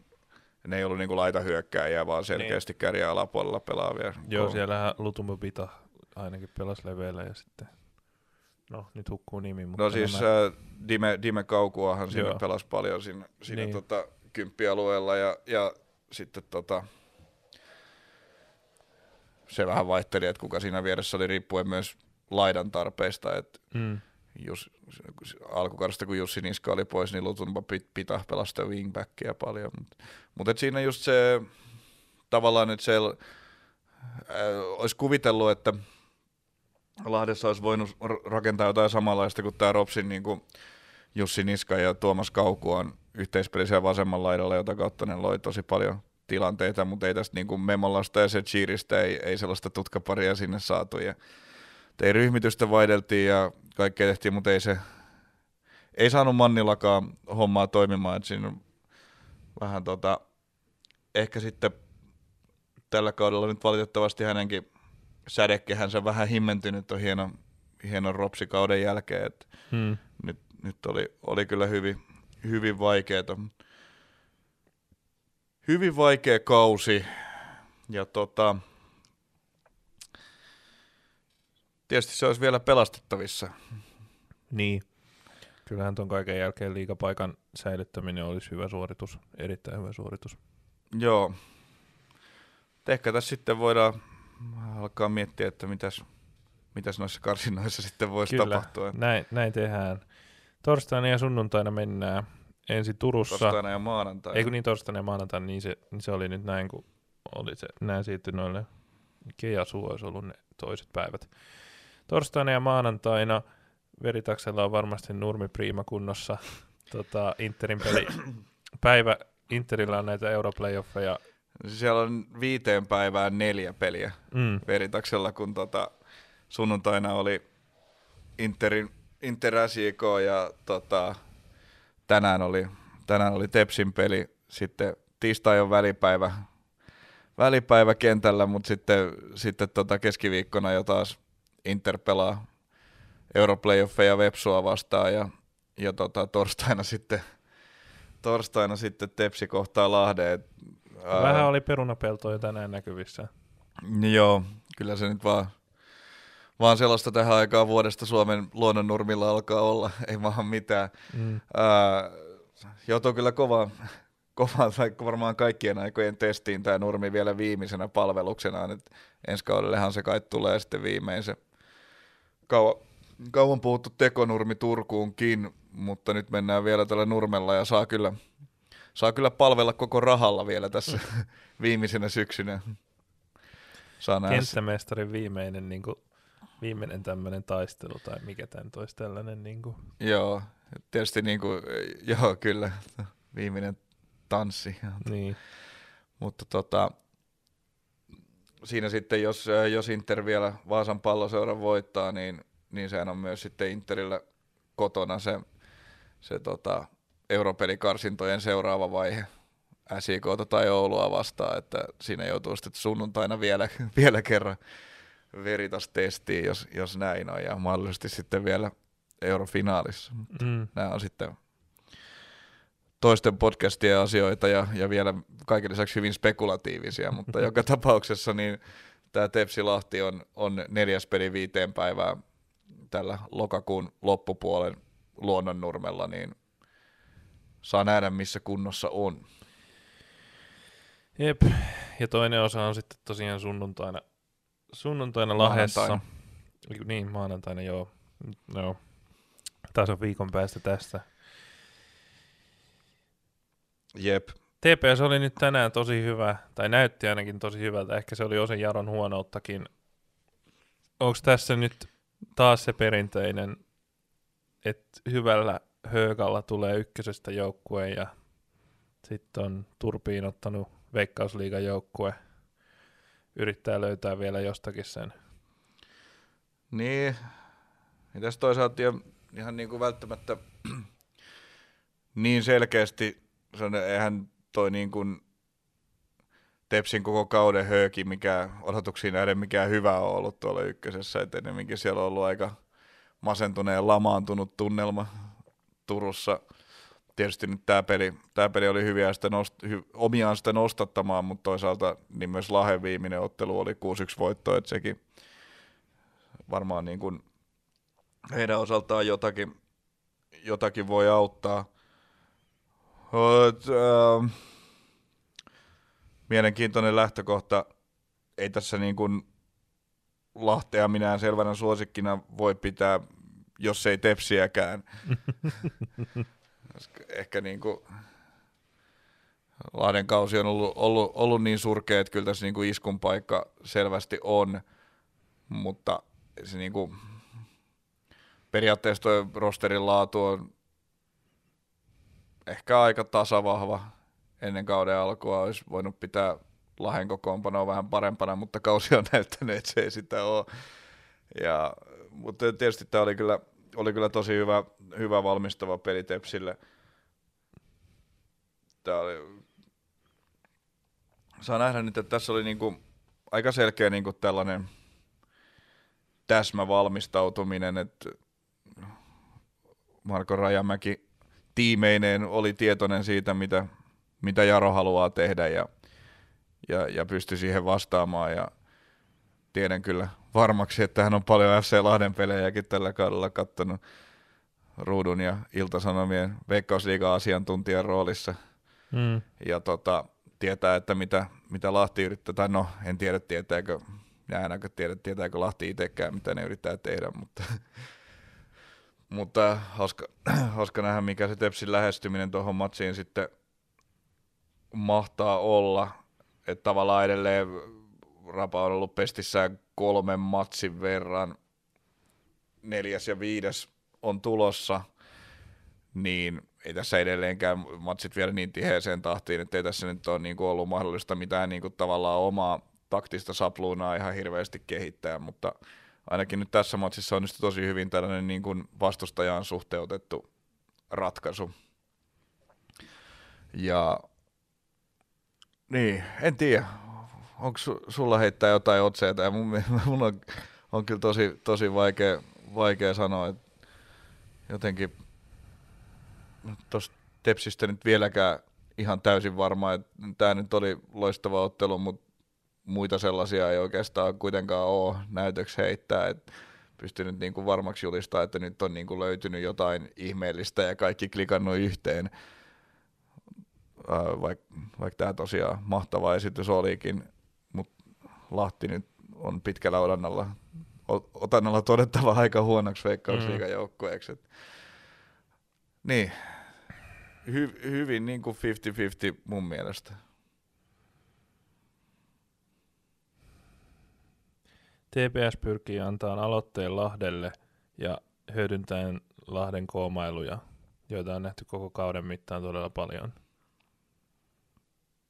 ne ei ollut niin kuin laita hyökkääjiä, vaan selkeästi kärjen alapuolella pelaavia. Niin. Joo, Kolme- siellähän Lutumo Pita ainakin pelasi leveillä ja sitten, no nyt hukkuu nimi, mutta No siis nämä, äh, Dime, Dime Kaukuahan siinä pelasi paljon siinä, siinä Niin. tota, kymppialueella ja, ja sitten tota, se vähän vaihteli, että kuka siinä vieressä oli riippuen myös laidan tarpeista, että mm, Jus, alkukaudesta kun Jussi Niska oli pois, niin Lutunpa pit- pitää pelastaa wingbackia paljon. Mutta mut siinä just se tavallaan, että se äh, olisi kuvitellut, että Lahdessa olisi voinut rakentaa jotain samanlaista kuin tämä Ropsin niin kuin Jussi Niska ja Tuomas Kauku on yhteispelissä vasemmalla laidalla, jota kautta ne loi tosi paljon tilanteita, mutta ei tästä niin kuin Memolasta ja Setchiristä ei, ei sellaista tutkaparia sinne saatu. Ja ei ryhmitystä vaihdeltiin ja kaikkea tehtiin, mutta ei se ei saanut Mannillakaan hommaa toimimaan, että siinä vähän tota, ehkä sitten tällä kaudella nyt valitettavasti hänenkin sädekehänsä vähän himmentynyt on hieno, hienon ropsikauden jälkeen, että mm. nyt, nyt oli, oli kyllä hyvin, hyvin vaikeeta. Hyvin vaikea kausi. Ja tota, tietysti se olisi vielä pelastettavissa. Niin. Kyllähän ton kaiken jälkeen liigapaikan säilyttäminen olisi hyvä suoritus, erittäin hyvä suoritus. Joo. Ehkä tässä sitten voidaan alkaa miettiä, että mitäs, mitäs noissa karsinnoissa sitten voisi Kyllä, tapahtua. näin, näin tehdään. Torstaina ja sunnuntaina mennään ensi Turussa. Torstaina ja maanantaina. Ei kun niin torstaina ja maanantaina, niin se, niin se oli nyt näin, kun oli se, näin siirtyi noille Kejasu olisi ollut ne toiset päivät. torstaina ja maanantaina Veritaksella on varmasti nurmi priima kunnossa. Tota, Interin peli päivä. Interillä on näitä Europlayoffeja. Siellä on viiteen päivään neljä peliä Mm. Veritaksella, kun tota, sunnuntaina oli Interin, Inter SJK ja tota, tänään, oli, tänään oli Tepsin peli. Sitten tiistai on välipäivä, välipäivä kentällä, mutta sitten, sitten tota keskiviikkona jo taas Inter pelaa Europlayoffeja Vepsua vastaan ja, ja tota, torstaina sitten torstaina sitten Tepsi kohtaa Lahden. Ää, Vähän oli perunapeltoja tänään näkyvissä. Joo, kyllä se nyt vaan, vaan sellaista tähän aikaan vuodesta Suomen luonnonnurmilla alkaa olla, ei vaan mitään. Mm. Ää, joutuu kyllä kova, kova, tai varmaan kaikkien aikojen testiin tämä nurmi vielä viimeisenä palveluksena, että ensi kaudellehan se kai tulee sitten viimein se kauan, kauan puhuttu tekonurmi Turkuunkin, mutta nyt mennään vielä tällä nurmella ja saa kyllä, saa kyllä palvella koko rahalla vielä tässä viimeisenä syksynä. Saa. Kenttämestarin viimeinen, niin kuin, viimeinen tämmöinen taistelu, tai mikä tämä nyt olisi tällainen. Niin kuin. Joo, tietysti niin kuin, joo kyllä, viimeinen tanssi. Niin. Mutta tota, siinä sitten, jos, jos Inter vielä Vaasan palloseuran voittaa, niin, niin sehän on myös sitten Interillä kotona se, se tota, europelikarsintojen seuraava vaihe SIK tai Oulua vastaan, että siinä joutuu sitten sunnuntaina vielä, vielä kerran veritas testiin, jos, jos näin on, ja mahdollisesti sitten vielä eurofinaalissa. Mm. Nämä on sitten toisten podcastien asioita ja, ja vielä kaiken lisäksi hyvin spekulatiivisia, mutta joka tapauksessa niin tämä Tepsi Lahti on, on neljäs peli viiteen päivää tällä lokakuun loppupuolen luonnonnurmella, niin saa nähdä missä kunnossa on. Jep. Ja toinen osa on sitten tosiaan sunnuntaina, sunnuntaina Lahessa. Maanantaina. Niin, maanantaina, joo. No. Taas on viikon päästä tästä. Jep. TPS oli nyt tänään tosi hyvä, tai näytti ainakin tosi hyvältä. Ehkä se oli osin Jaron huonouttakin. Onko tässä nyt taas se perinteinen, että hyvällä höökalla tulee ykkösestä joukkueen ja sitten on turpiin ottanut Veikkausliigan joukkue. Yrittää löytää vielä jostakin sen. Niin, tässä toisaalta ihan niin kuin välttämättä niin selkeästi, se eihän toi niin kuin Tepsin koko kauden hööki, mikä odotuksiin nähden mikään hyvä on ollut tuolla ykkösessä, että enemmänkin siellä on ollut aika masentuneen lamaantunut tunnelma Turussa. Tietysti nyt tämä peli, tää peli oli hyviä sitä nost, hy, omiaan sitä nostattamaan, mutta toisaalta niin myös Lahen viimeinen ottelu oli 6-1 voitto, että sekin varmaan niin kuin heidän osaltaan jotakin, jotakin voi auttaa. Oot, ähm, mielenkiintoinen lähtökohta. Ei tässä niin kuin Lahtea minään selvänä suosikkina voi pitää, jos ei tepsiäkään. Ehkä niin kuin Lahden kausi on ollut, ollut, ollut niin surkea, että kyllä tässä niin kuin iskun paikka selvästi on, mutta se niin kuin, periaatteessa tuo rosterin laatu on ehkä aika tasavahva ennen kauden alkua. Olisi voinut pitää Lahen kokoonpanoa vähän parempana, mutta kausi on näyttänyt, että se ei sitä ole. Ja, mutta tietysti tämä oli kyllä, oli kyllä tosi hyvä, hyvä valmistava peli Tepsille. Tämä oli, saa nähdä nyt, että tässä oli niinku aika selkeä niinku tällainen täsmävalmistautuminen, että Marko Rajamäki tiimeineen oli tietoinen siitä, mitä, mitä Jaro haluaa tehdä ja, ja, ja pystyi siihen vastaamaan ja tiedän kyllä varmaksi, että hän on paljon FC Lahden pelejäkin tällä kaudella kattonut ruudun ja iltasanomien veikkausliiga asiantuntijan roolissa. Mm. ja tota, tietää, että mitä, mitä Lahti yrittää, tai no en tiedä tietääkö, ainakaan tiedä, tietääkö Lahti itsekään, mitä ne yrittää tehdä, mutta, mutta hauska, hauska nähdä, mikä se Tepsin lähestyminen tuohon matsiin sitten mahtaa olla, että tavallaan edelleen Rapa on ollut pestissään kolmen matsin verran, neljäs ja viides on tulossa, niin ei tässä edelleenkään matsit vielä niin tiheeseen tahtiin, että ei tässä nyt ole niin kuin ollut mahdollista mitään niin kuin tavallaan omaa taktista sapluunaa ihan hirveästi kehittää, mutta ainakin nyt tässä matsissa onnistui tosi hyvin tällainen niin kuin vastustajaan suhteutettu ratkaisu. Ja niin, en tiedä. Onko su, sulla heittää jotain otseita? Mun, mun on, on kyllä tosi, tosi vaikea, vaikea sanoa, että jotenkin tuosta Tepsistä nyt vieläkään ihan täysin varma, että tämä nyt oli loistava ottelu, mutta muita sellaisia ei oikeastaan kuitenkaan ole näytöksi heittää, että pystynyt niin kuin varmaksi julistaa, että nyt on niin kuin löytynyt jotain ihmeellistä ja kaikki klikannut yhteen, vaikka vaik tämä tosiaan mahtava esitys olikin, Lahti nyt on pitkällä odannalla, otannalla todettava aika huonoksi veikkausliikan mm. Niin, Hy, hyvin niin kuin 50-50 mun mielestä. TPS pyrkii antaa aloitteen Lahdelle ja hyödyntäen Lahden koomailuja, joita on nähty koko kauden mittaan todella paljon.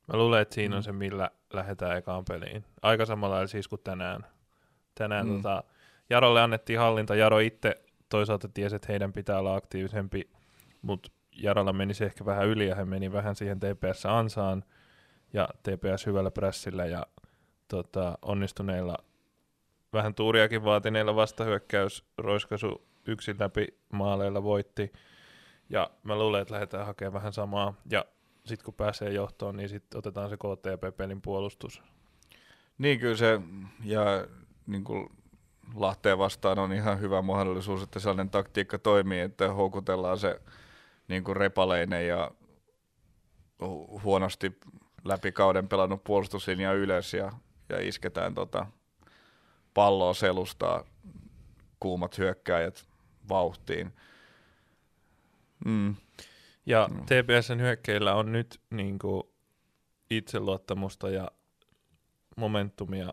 Mä luulen, että siinä on mm. se, millä lähdetään ekaan peliin. Aika samalla siis kuin tänään. Tänään mm. tota, Jarolle annettiin hallinta. Jaro itse toisaalta tiesi, että heidän pitää olla aktiivisempi, mutta Jarolla meni se ehkä vähän yli ja hän meni vähän siihen TPS-ansaan ja TPS hyvällä prässillä ja tota, onnistuneilla vähän tuuriakin vaatineilla vastahyökkäys roiskaisu yksin läpi maaleilla voitti. Ja mä luulen, että lähdetään hakemaan vähän samaa. Ja sitten kun pääsee johtoon, niin sitten otetaan se KTP-pelin puolustus. Niin kyllä se, ja niin kuin Lahteen vastaan on ihan hyvä mahdollisuus, että sellainen taktiikka toimii, että houkutellaan se niin kuin repaleinen ja huonosti läpi kauden pelannut puolustuslinja ylös ja, ja isketään tota palloa selustaa kuumat hyökkäjät vauhtiin. Mm. Ja mm. TPSn hyökkäillä on nyt niin kuin itseluottamusta ja momentumia,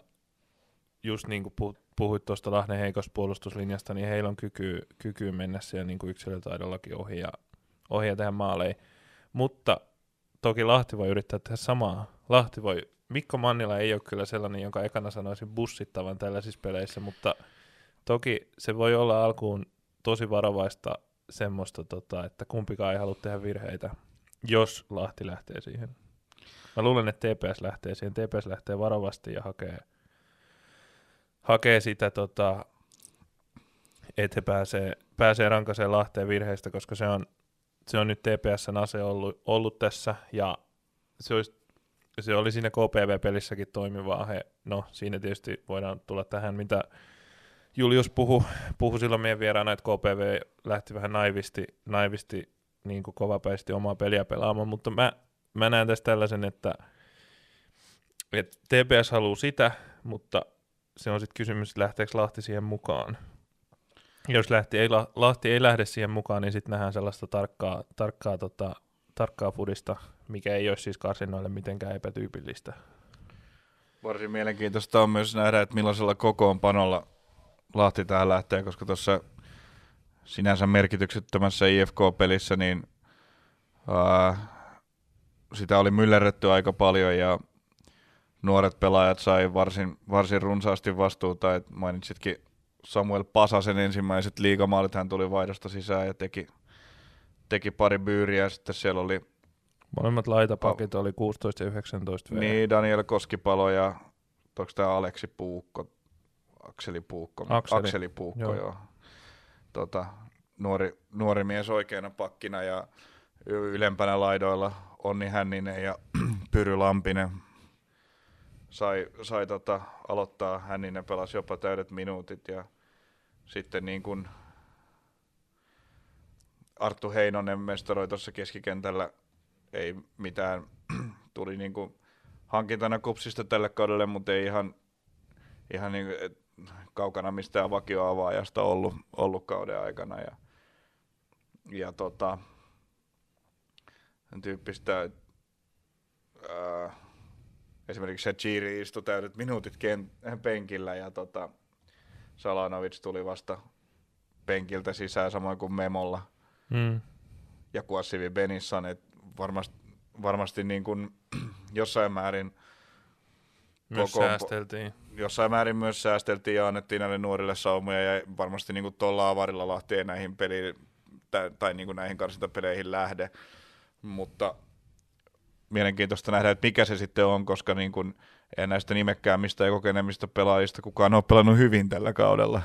just niin kuin puhuit tuosta Lahden heikosta puolustuslinjasta, niin heillä on kyky, kyky mennä siellä niin kuin yksilötaidollakin ohi ja, ohi ja tehdä maaleja. Mutta toki Lahti voi yrittää tehdä samaa. Lahti voi Mikko Mannila ei ole kyllä sellainen, jonka ekana sanoisin bussittavan tällaisissa peleissä, mutta toki se voi olla alkuun tosi varovaista semmoista, tota, että kumpikaan ei halua tehdä virheitä, jos Lahti lähtee siihen. Mä luulen, että TPS lähtee siihen. TPS lähtee varovasti ja hakee, hakee sitä, tota, että he pääsee, pääsee rankaseen Lahteen virheistä, koska se on, se on nyt TPSn ase ollut, ollut tässä, ja se olisi se oli siinä KPV-pelissäkin toimivaa. He, no, siinä tietysti voidaan tulla tähän, mitä Julius puhui puhu silloin meidän vieraana, että KPV lähti vähän naivisti, naivisti niin kuin kovapäisesti omaa peliä pelaamaan, mutta mä, mä näen tässä tällaisen, että, että TPS haluaa sitä, mutta se on sitten kysymys, että lähteekö Lahti siihen mukaan. Jos lähti, ei, Lahti ei lähde siihen mukaan, niin sitten nähdään sellaista tarkkaa, tarkkaa, tota, tarkkaa fudista, mikä ei ole siis karsinnoille mitenkään epätyypillistä. Varsin mielenkiintoista on myös nähdä, että millaisella kokoonpanolla Lahti tähän lähtee, koska tuossa sinänsä merkityksettömässä IFK-pelissä, niin ää, sitä oli myllerretty aika paljon ja nuoret pelaajat sai varsin, varsin runsaasti vastuuta. Et mainitsitkin Samuel Pasasen ensimmäiset liigamaalit, hän tuli vaihdosta sisään ja teki, teki pari byyriä. Sitten siellä oli Molemmat laitapakit oli 16 ja 19 V. Niin, Daniel Koskipalo ja onko tämä Aleksi Puukko, Akseli Puukko, Akseli, Akseli Puukko, joo. joo. Tota, nuori, nuori mies oikeana pakkina ja ylempänä laidoilla Onni Hänninen ja Pyry Lampinen sai, sai tota, aloittaa. Hänninen pelasi jopa täydet minuutit ja sitten niin kuin Arttu Heinonen mestaroi tuossa keskikentällä ei mitään, tuli niin kuin hankintana kupsista tälle kaudelle, mutta ei ihan, ihan niin kuin, kaukana mistään vakioavaajasta ollut, ollut kauden aikana. Ja, ja tota, tyyppistä, ää, esimerkiksi se Chiri istui täydet minuutit ken, penkillä ja tota, Salanovic tuli vasta penkiltä sisään, samoin kuin Memolla Mm. ja Kuassivi Benissan, että varmasti, varmasti niin kuin jossain määrin Myös Koko- säästeltiin. Jossain määrin myös säästeltiin ja annettiin näille nuorille saumoja ja varmasti niin tuolla avarilla Lahti ei näihin peliin tai, tai niin näihin karsintapeleihin lähde, mutta mielenkiintoista nähdä, että mikä se sitten on, koska niin kuin, ei näistä nimekkäämistä ja kokeneemmista pelaajista kukaan ole pelannut hyvin tällä kaudella.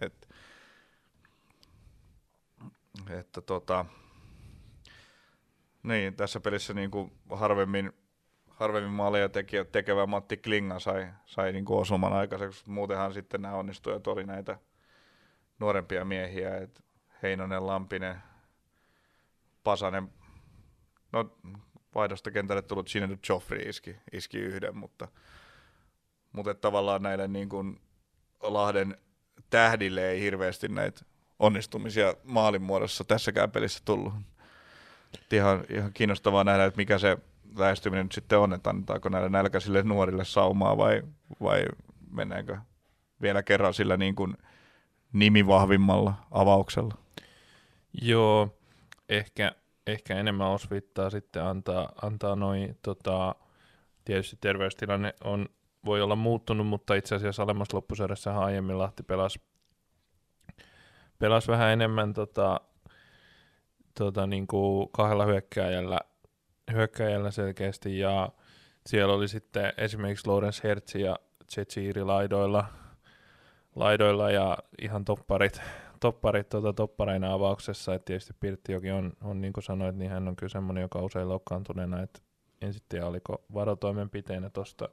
Et, että tota, niin, tässä pelissä niin kuin harvemmin harvemmin maaleja tekevä Matti Klinga sai, sai niin kuin osuman aikaiseksi. Muutenhan sitten nämä onnistujat oli näitä nuorempia miehiä, että Heinonen, Lampinen, Pasanen, no vaihdosta kentälle tullut Sinead Joffrey iski, iski yhden, mutta, mutta tavallaan näille niin kuin Lahden tähdille ei hirveästi näitä onnistumisia maalin muodossa tässäkään pelissä tullut. Ihan, ihan kiinnostavaa nähdä, että mikä se lähestyminen nyt sitten on, että annetaanko näille nälkäisille nuorille saumaa vai, vai mennäänkö vielä kerran sillä niin kuin nimivahvimmalla avauksella. Joo, ehkä, ehkä enemmän osvittaa sitten antaa, antaa noin, tota, tietysti terveystilanne on, voi olla muuttunut, mutta itse asiassa alemmassa loppusarjassa aiemmin Lahti pelasi, pelasi vähän enemmän tota, tota, niin kuin kahdella hyökkääjällä, hyökkääjällä selkeästi ja siellä oli sitten esimerkiksi Lawrence Hertz ja Chechiri laidoilla, laidoilla ja ihan topparit, topparit tuota, toppareina avauksessa, että tietysti Pirttijoki on, on niin kuin sanoit, niin hän on kyllä semmoinen, joka usein loukkaantuneena, että en sitten tiedä, oliko varotoimenpiteenä tuosta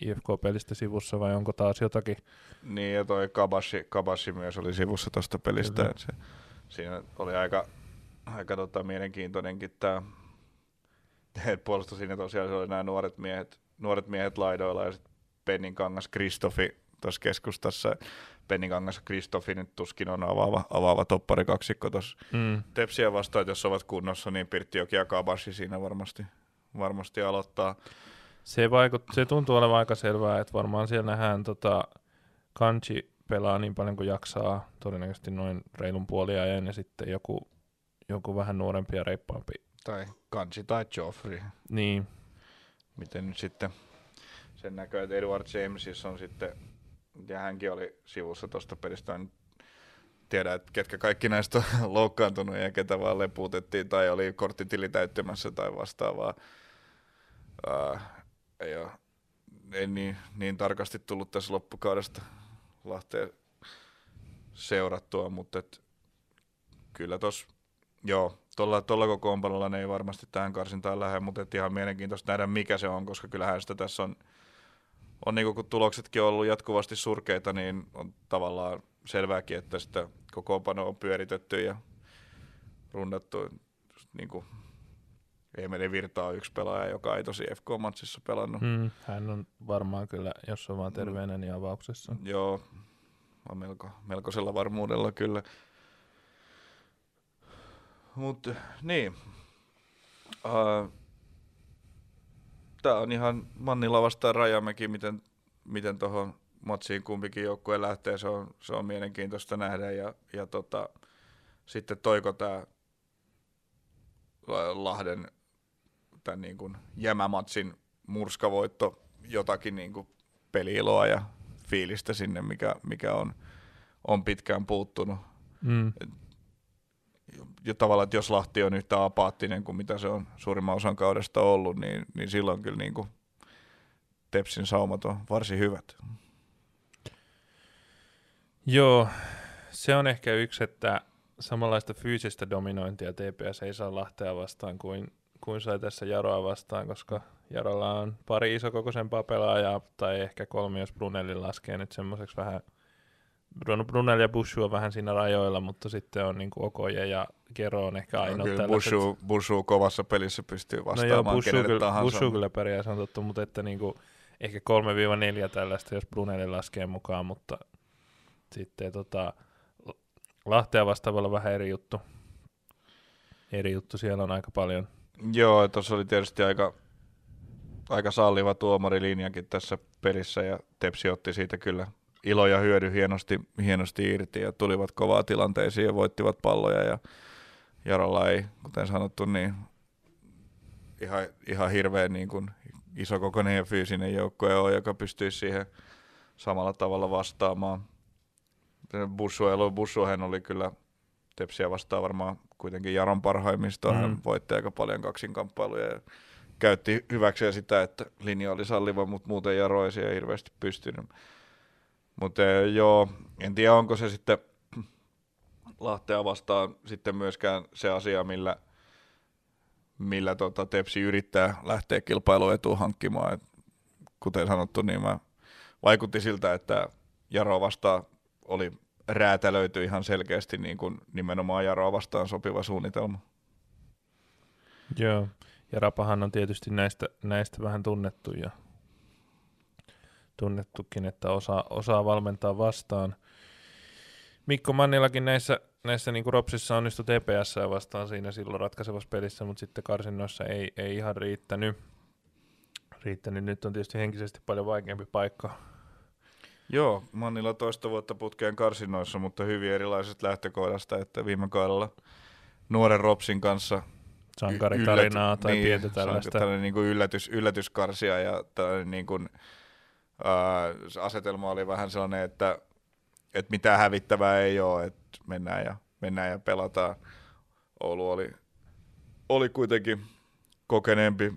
IFK-pelistä sivussa vai onko taas jotakin. Niin, ja toi Kabashi, Kabashi myös oli sivussa tuosta pelistä. Se, siinä oli aika, aika tota, mielenkiintoinenkin tämä puolustus siinä tosiaan se oli nämä nuoret miehet, nuoret miehet laidoilla ja sitten Pennin kangas Kristofi tuossa keskustassa. Pennin kangas Kristofi nyt tuskin on avaava, avaava toppari kaksikko tuossa Mm. Tepsiä vastaan, että jos ovat kunnossa, niin Pirttijoki ja Kabashi siinä varmasti, varmasti aloittaa. Se, vaikut, se tuntuu olevan aika selvää, että varmaan siellä nähdään tota, Kanji pelaa niin paljon kuin jaksaa, todennäköisesti noin reilun puoliajan ja sitten joku, joku vähän nuorempi ja reippaampi. Tai Kanji tai Joffrey. Niin, miten nyt sitten sen näköä, että Edward James on sitten, ja hänkin oli sivussa tuosta pelistä, en tiedä, että ketkä kaikki näistä on loukkaantunut ja ketä vaan lepuutettiin tai oli korttitili täyttymässä tai vastaavaa. Ää, ei ole ei niin, niin tarkasti tullut tässä loppukaudesta Lahteen seurattua, mutta et, kyllä tos, joo, tuolla, tuolla kokoonpanolla ne ei varmasti tähän karsintaan lähde, mutta et ihan mielenkiintoista nähdä mikä se on, koska kyllähän sitä tässä on, on niin kun tuloksetkin on ollut jatkuvasti surkeita, niin on tavallaan selvääkin, että sitä kokoonpanoa on pyöritetty ja rundattu. Niin kuin Emeli Virta on yksi pelaaja, joka ei tosi FK-matsissa pelannut. mm, hän on varmaan kyllä, jos on vaan terveenä, niin avauksessa. Joo, on melko, melkoisella varmuudella kyllä. Mutta niin. Uh, Tämä on ihan Mannila vastaan Rajamäki, miten, miten tuohon matsiin kumpikin joukkue lähtee. Se on, se on mielenkiintoista nähdä. Ja, ja tota, sitten toiko tämä Lahden tämän niin kuin jämämatsin murskavoitto jotakin niin kuin peliiloa ja fiilistä sinne, mikä, mikä on, on pitkään puuttunut. Mm. Ja tavallaan, että jos Lahti on yhtä apaattinen kuin mitä se on suurimman osan kaudesta ollut, niin, niin silloin kyllä niin kuin Tepsin saumat on varsin hyvät. Joo, se on ehkä yksi, että samanlaista fyysistä dominointia TPS ei saa Lahtea vastaan kuin, kuin sai tässä Jaroa vastaan, koska Jarolla on pari isokokoisempaa pelaajaa, tai ehkä kolme, jos Brunelli laskee nyt semmoiseksi vähän, Bruno Brunel ja Bushu on vähän siinä rajoilla, mutta sitten on niin Okoje ja Gero on ehkä ainoa No, kyllä tällaiset- Bushu, Bushu kovassa pelissä pystyy No joo, vastaamaan Bushu kenelle kyllä, tahansa. Bushu kyllä se on totta, mutta että niinku, ehkä 3-4 tällaista, jos Brunelli laskee mukaan, mutta sitten tota, Lahtea vastaavalla vähän eri juttu. Eri juttu, siellä on aika paljon. Joo, tuossa oli tietysti aika, aika salliva tuomarilinjakin tässä pelissä ja Tepsi otti siitä kyllä ilo ja hyödy hienosti, hienosti irti ja tulivat kovaa tilanteisiin ja voittivat palloja ja Jarolla ei, kuten sanottu, niin ihan, ihan hirveän niin kuin isokokoinen ja fyysinen joukkue on, joka pystyisi siihen samalla tavalla vastaamaan. Bussuelu, Bussuhen oli kyllä Tepsiä vastaan varmaan kuitenkin Jaron parhaimmista. Mm. Hän voitti aika paljon kaksinkamppailuja ja käytti hyväkseen sitä, että linja oli salliva, mutta muuten Jaro ei siihen hirveästi pystynyt. Mutta eh, joo, en tiedä onko se sitten Lahtea vastaan sitten myöskään se asia, millä, millä tota Tepsi yrittää lähteä kilpailuetuun hankkimaan. Et kuten sanottu, niin mä vaikutti siltä, että Jaro vastaan oli räätälöity ihan selkeästi niin kuin nimenomaan Jaroa vastaan sopiva suunnitelma. Joo, ja Rapahan on tietysti näistä, näistä vähän tunnettu ja tunnettukin, että osaa, osaa valmentaa vastaan. Mikko Mannilakin näissä, näissä niin kuin Ropsissa onnistui TPS vastaan siinä silloin ratkaisevassa pelissä, mutta sitten karsinnoissa ei, ei ihan riittänyt. riittänyt. Nyt on tietysti henkisesti paljon vaikeampi paikka. Joo, Mannilla toista vuotta putkeen karsinoissa, mutta hyvin erilaiset lähtökohdasta, että viime kaudella nuoren Ropsin kanssa sankaritarinaa tai niin, pientä tällaista. Tällainen niin kuin yllätys, yllätyskarsia ja tällainen niin kuin, ää, asetelma oli vähän sellainen, että, että mitään hävittävää ei ole, että mennään ja, mennään ja pelataan. Oulu oli, oli kuitenkin kokeneempi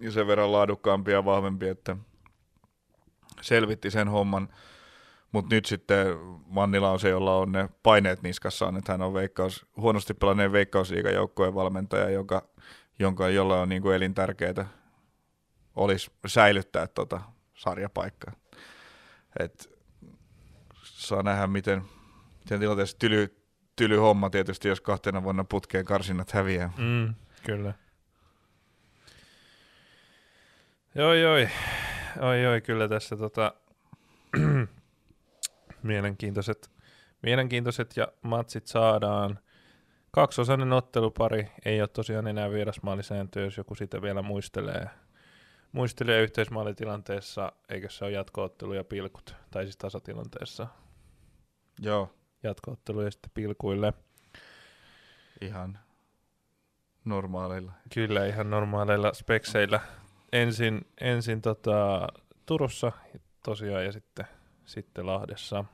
ja sen verran laadukkaampi ja vahvempi, että selvitti sen homman. Mutta nyt sitten Mannila on se, jolla on ne paineet niskassaan, että hän on veikkaus, huonosti pelanneen veikkausliigajoukkojen valmentaja, joka, jonka, jolla on niin kuin elintärkeää olisi säilyttää tota sarjapaikkaa. Et saa nähdä, miten, miten tilanteessa tyly, tyly homma tietysti, jos kahtena vuonna putkeen karsinnat häviää. Mm, kyllä. Joo, joo. Oi, oi, kyllä tässä tota, mielenkiintoiset, mielenkiintoiset ja matsit saadaan. Kaksosainen ottelupari ei ole tosiaan enää vierasmaalisääntöä, jos joku sitä vielä muistelee. Muistelee yhteismaalitilanteessa, eikö se ole jatko ja pilkut, tai siis tasatilanteessa. Joo. Jatko ja sitten pilkuille. Ihan normaaleilla. Kyllä, ihan normaaleilla spekseillä. Ensin, ensin tota, Turussa tosiaan ja sitten sitten Lahdessa.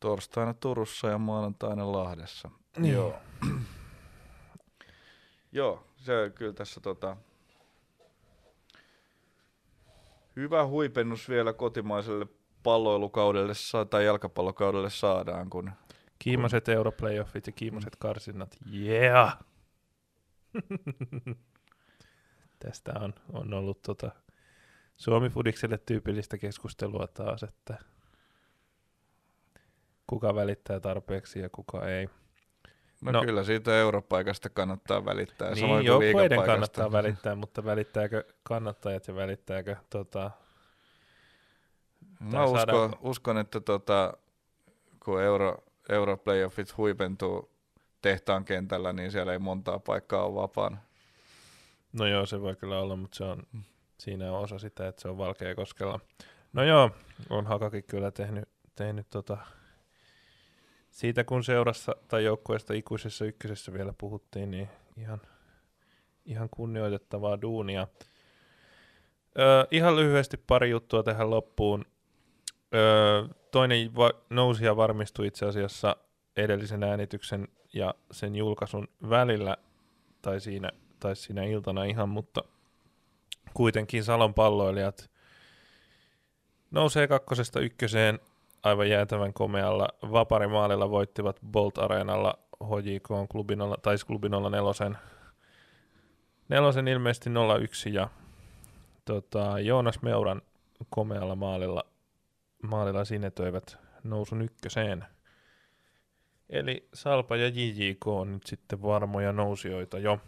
Torstaina Turussa ja maanantaina Lahdessa. Niin. Joo. Joo, se kyllä tässä tota, hyvä huipennus vielä kotimaiselle palloilukaudelle tai jalkapallokaudelle saadaan, kun Kiimaset kun... europlayoffit ja kiimaset karsinnat, yeah! Tästä on, on ollut tota, Suomi Fudikselle tyypillistä keskustelua taas, että kuka välittää tarpeeksi ja kuka ei. No, no kyllä siitä europaikasta kannattaa välittää. Niin, joukkueiden kannattaa välittää, mutta välittääkö kannattajat ja välittääkö tota, Mä uskon, uskon, että tota, kun euro, europlayoffit huipentuu tehtaan kentällä, niin siellä ei montaa paikkaa ole vapaana. No joo, se voi kyllä olla, mutta se on, siinä on osa sitä, että se on valkea koskella. No joo, on Hakakin kyllä tehnyt, tehnyt tota, siitä kun seurassa tai joukkueesta ikuisessa ykkösessä vielä puhuttiin, niin ihan, ihan kunnioitettavaa duunia. Öö, ihan lyhyesti pari juttua tähän loppuun. Öö, toinen va- nousi ja varmistui itse asiassa edellisen äänityksen ja sen julkaisun välillä, tai siinä, tai siinä iltana ihan, mutta kuitenkin Salon palloilijat nousee kakkosesta ykköseen aivan jäätävän komealla. Vaparimaalilla voittivat Bolt Areenalla HJK on tai siis klubin nelosen. Nelosen ilmeisesti 0-1 ja tota, Joonas Meuran komealla maalilla, maalilla sinetöivät nousun ykköseen. Eli Salpa ja JJK on nyt sitten varmoja nousijoita jo.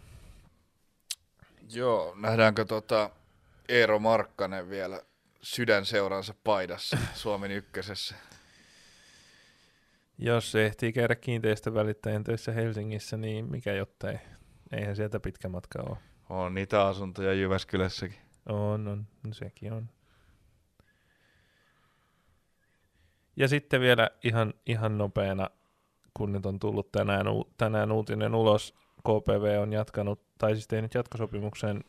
Joo, nähdäänkö tota Eero Markkanen vielä sydänseuransa paidassa Suomen ykkösessä? Jos se ehtii käydä kiinteistövälittäjän töissä Helsingissä, niin mikä jottei. Eihän sieltä pitkä matka ole. On niitä asuntoja Jyväskylässäkin. On, on. No sekin on. Ja sitten vielä ihan, ihan nopeana, kun nyt on tullut tänään, u- tänään uutinen ulos, KPV on jatkanut, tai siis tehnyt jatkosopimuksen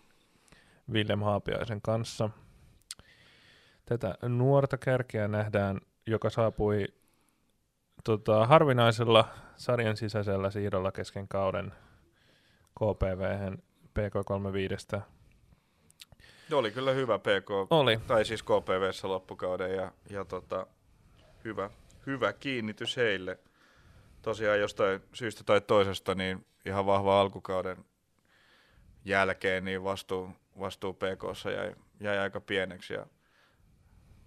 Willem Haapiaisen kanssa. Tätä nuorta kärkeä nähdään, joka saapui tota, harvinaisella sarjan sisäisellä siirrolla kesken kauden KPV PK35. Se oli kyllä hyvä PK, Oli. tai siis KPVssä loppukauden ja, ja tota, hyvä, hyvä kiinnitys heille. Tosiaan jostain syystä tai toisesta niin ihan vahva alkukauden jälkeen niin vastuu, vastuu PKssa jäi, jäi aika pieneksi ja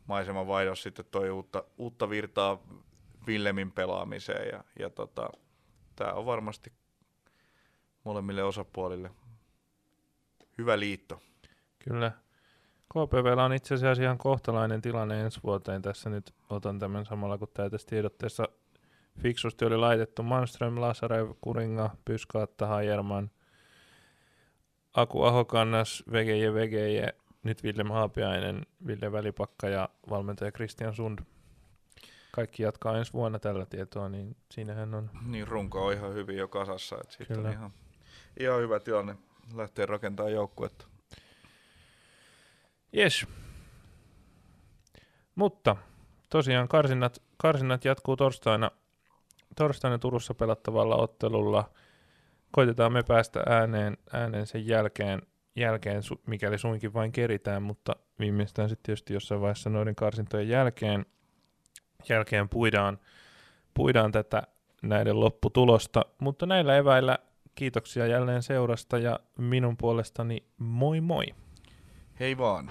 maiseman vaihdos sitten toi uutta, uutta virtaa Villemin pelaamiseen ja, ja tota, tämä on varmasti molemmille osapuolille hyvä liitto. Kyllä. KPVllä on itse asiassa ihan kohtalainen tilanne ensi vuoteen. Tässä nyt otan tämän samalla, kun tämä tässä tiedotteessa fiksusti oli laitettu. Manström, Lasarev, Kuringa, Pyskaatta, Hajerman, Aku Ahokannas, VGJ, VGJ, nyt Ville Haapiainen, Ville Välipakka ja valmentaja Christian Sund. Kaikki jatkaa ensi vuonna tällä tietoa, niin siinähän on Niin runko on ihan hyvin jo kasassa, että siitä Kyllä. on ihan, ihan hyvä tilanne lähteä rakentamaan joukkuetta. Yes. Mutta tosiaan karsinnat, karsinnat jatkuu torstaina, torstaina Turussa pelattavalla ottelulla. Koitetaan me päästä ääneen, ääneen sen jälkeen, jälkeen, mikäli suinkin vain keritään, mutta viimeistään sitten tietysti jossain vaiheessa noiden karsintojen jälkeen, jälkeen puidaan, puidaan tätä näiden lopputulosta. Mutta näillä eväillä kiitoksia jälleen seurasta ja minun puolestani moi moi! Hei vaan!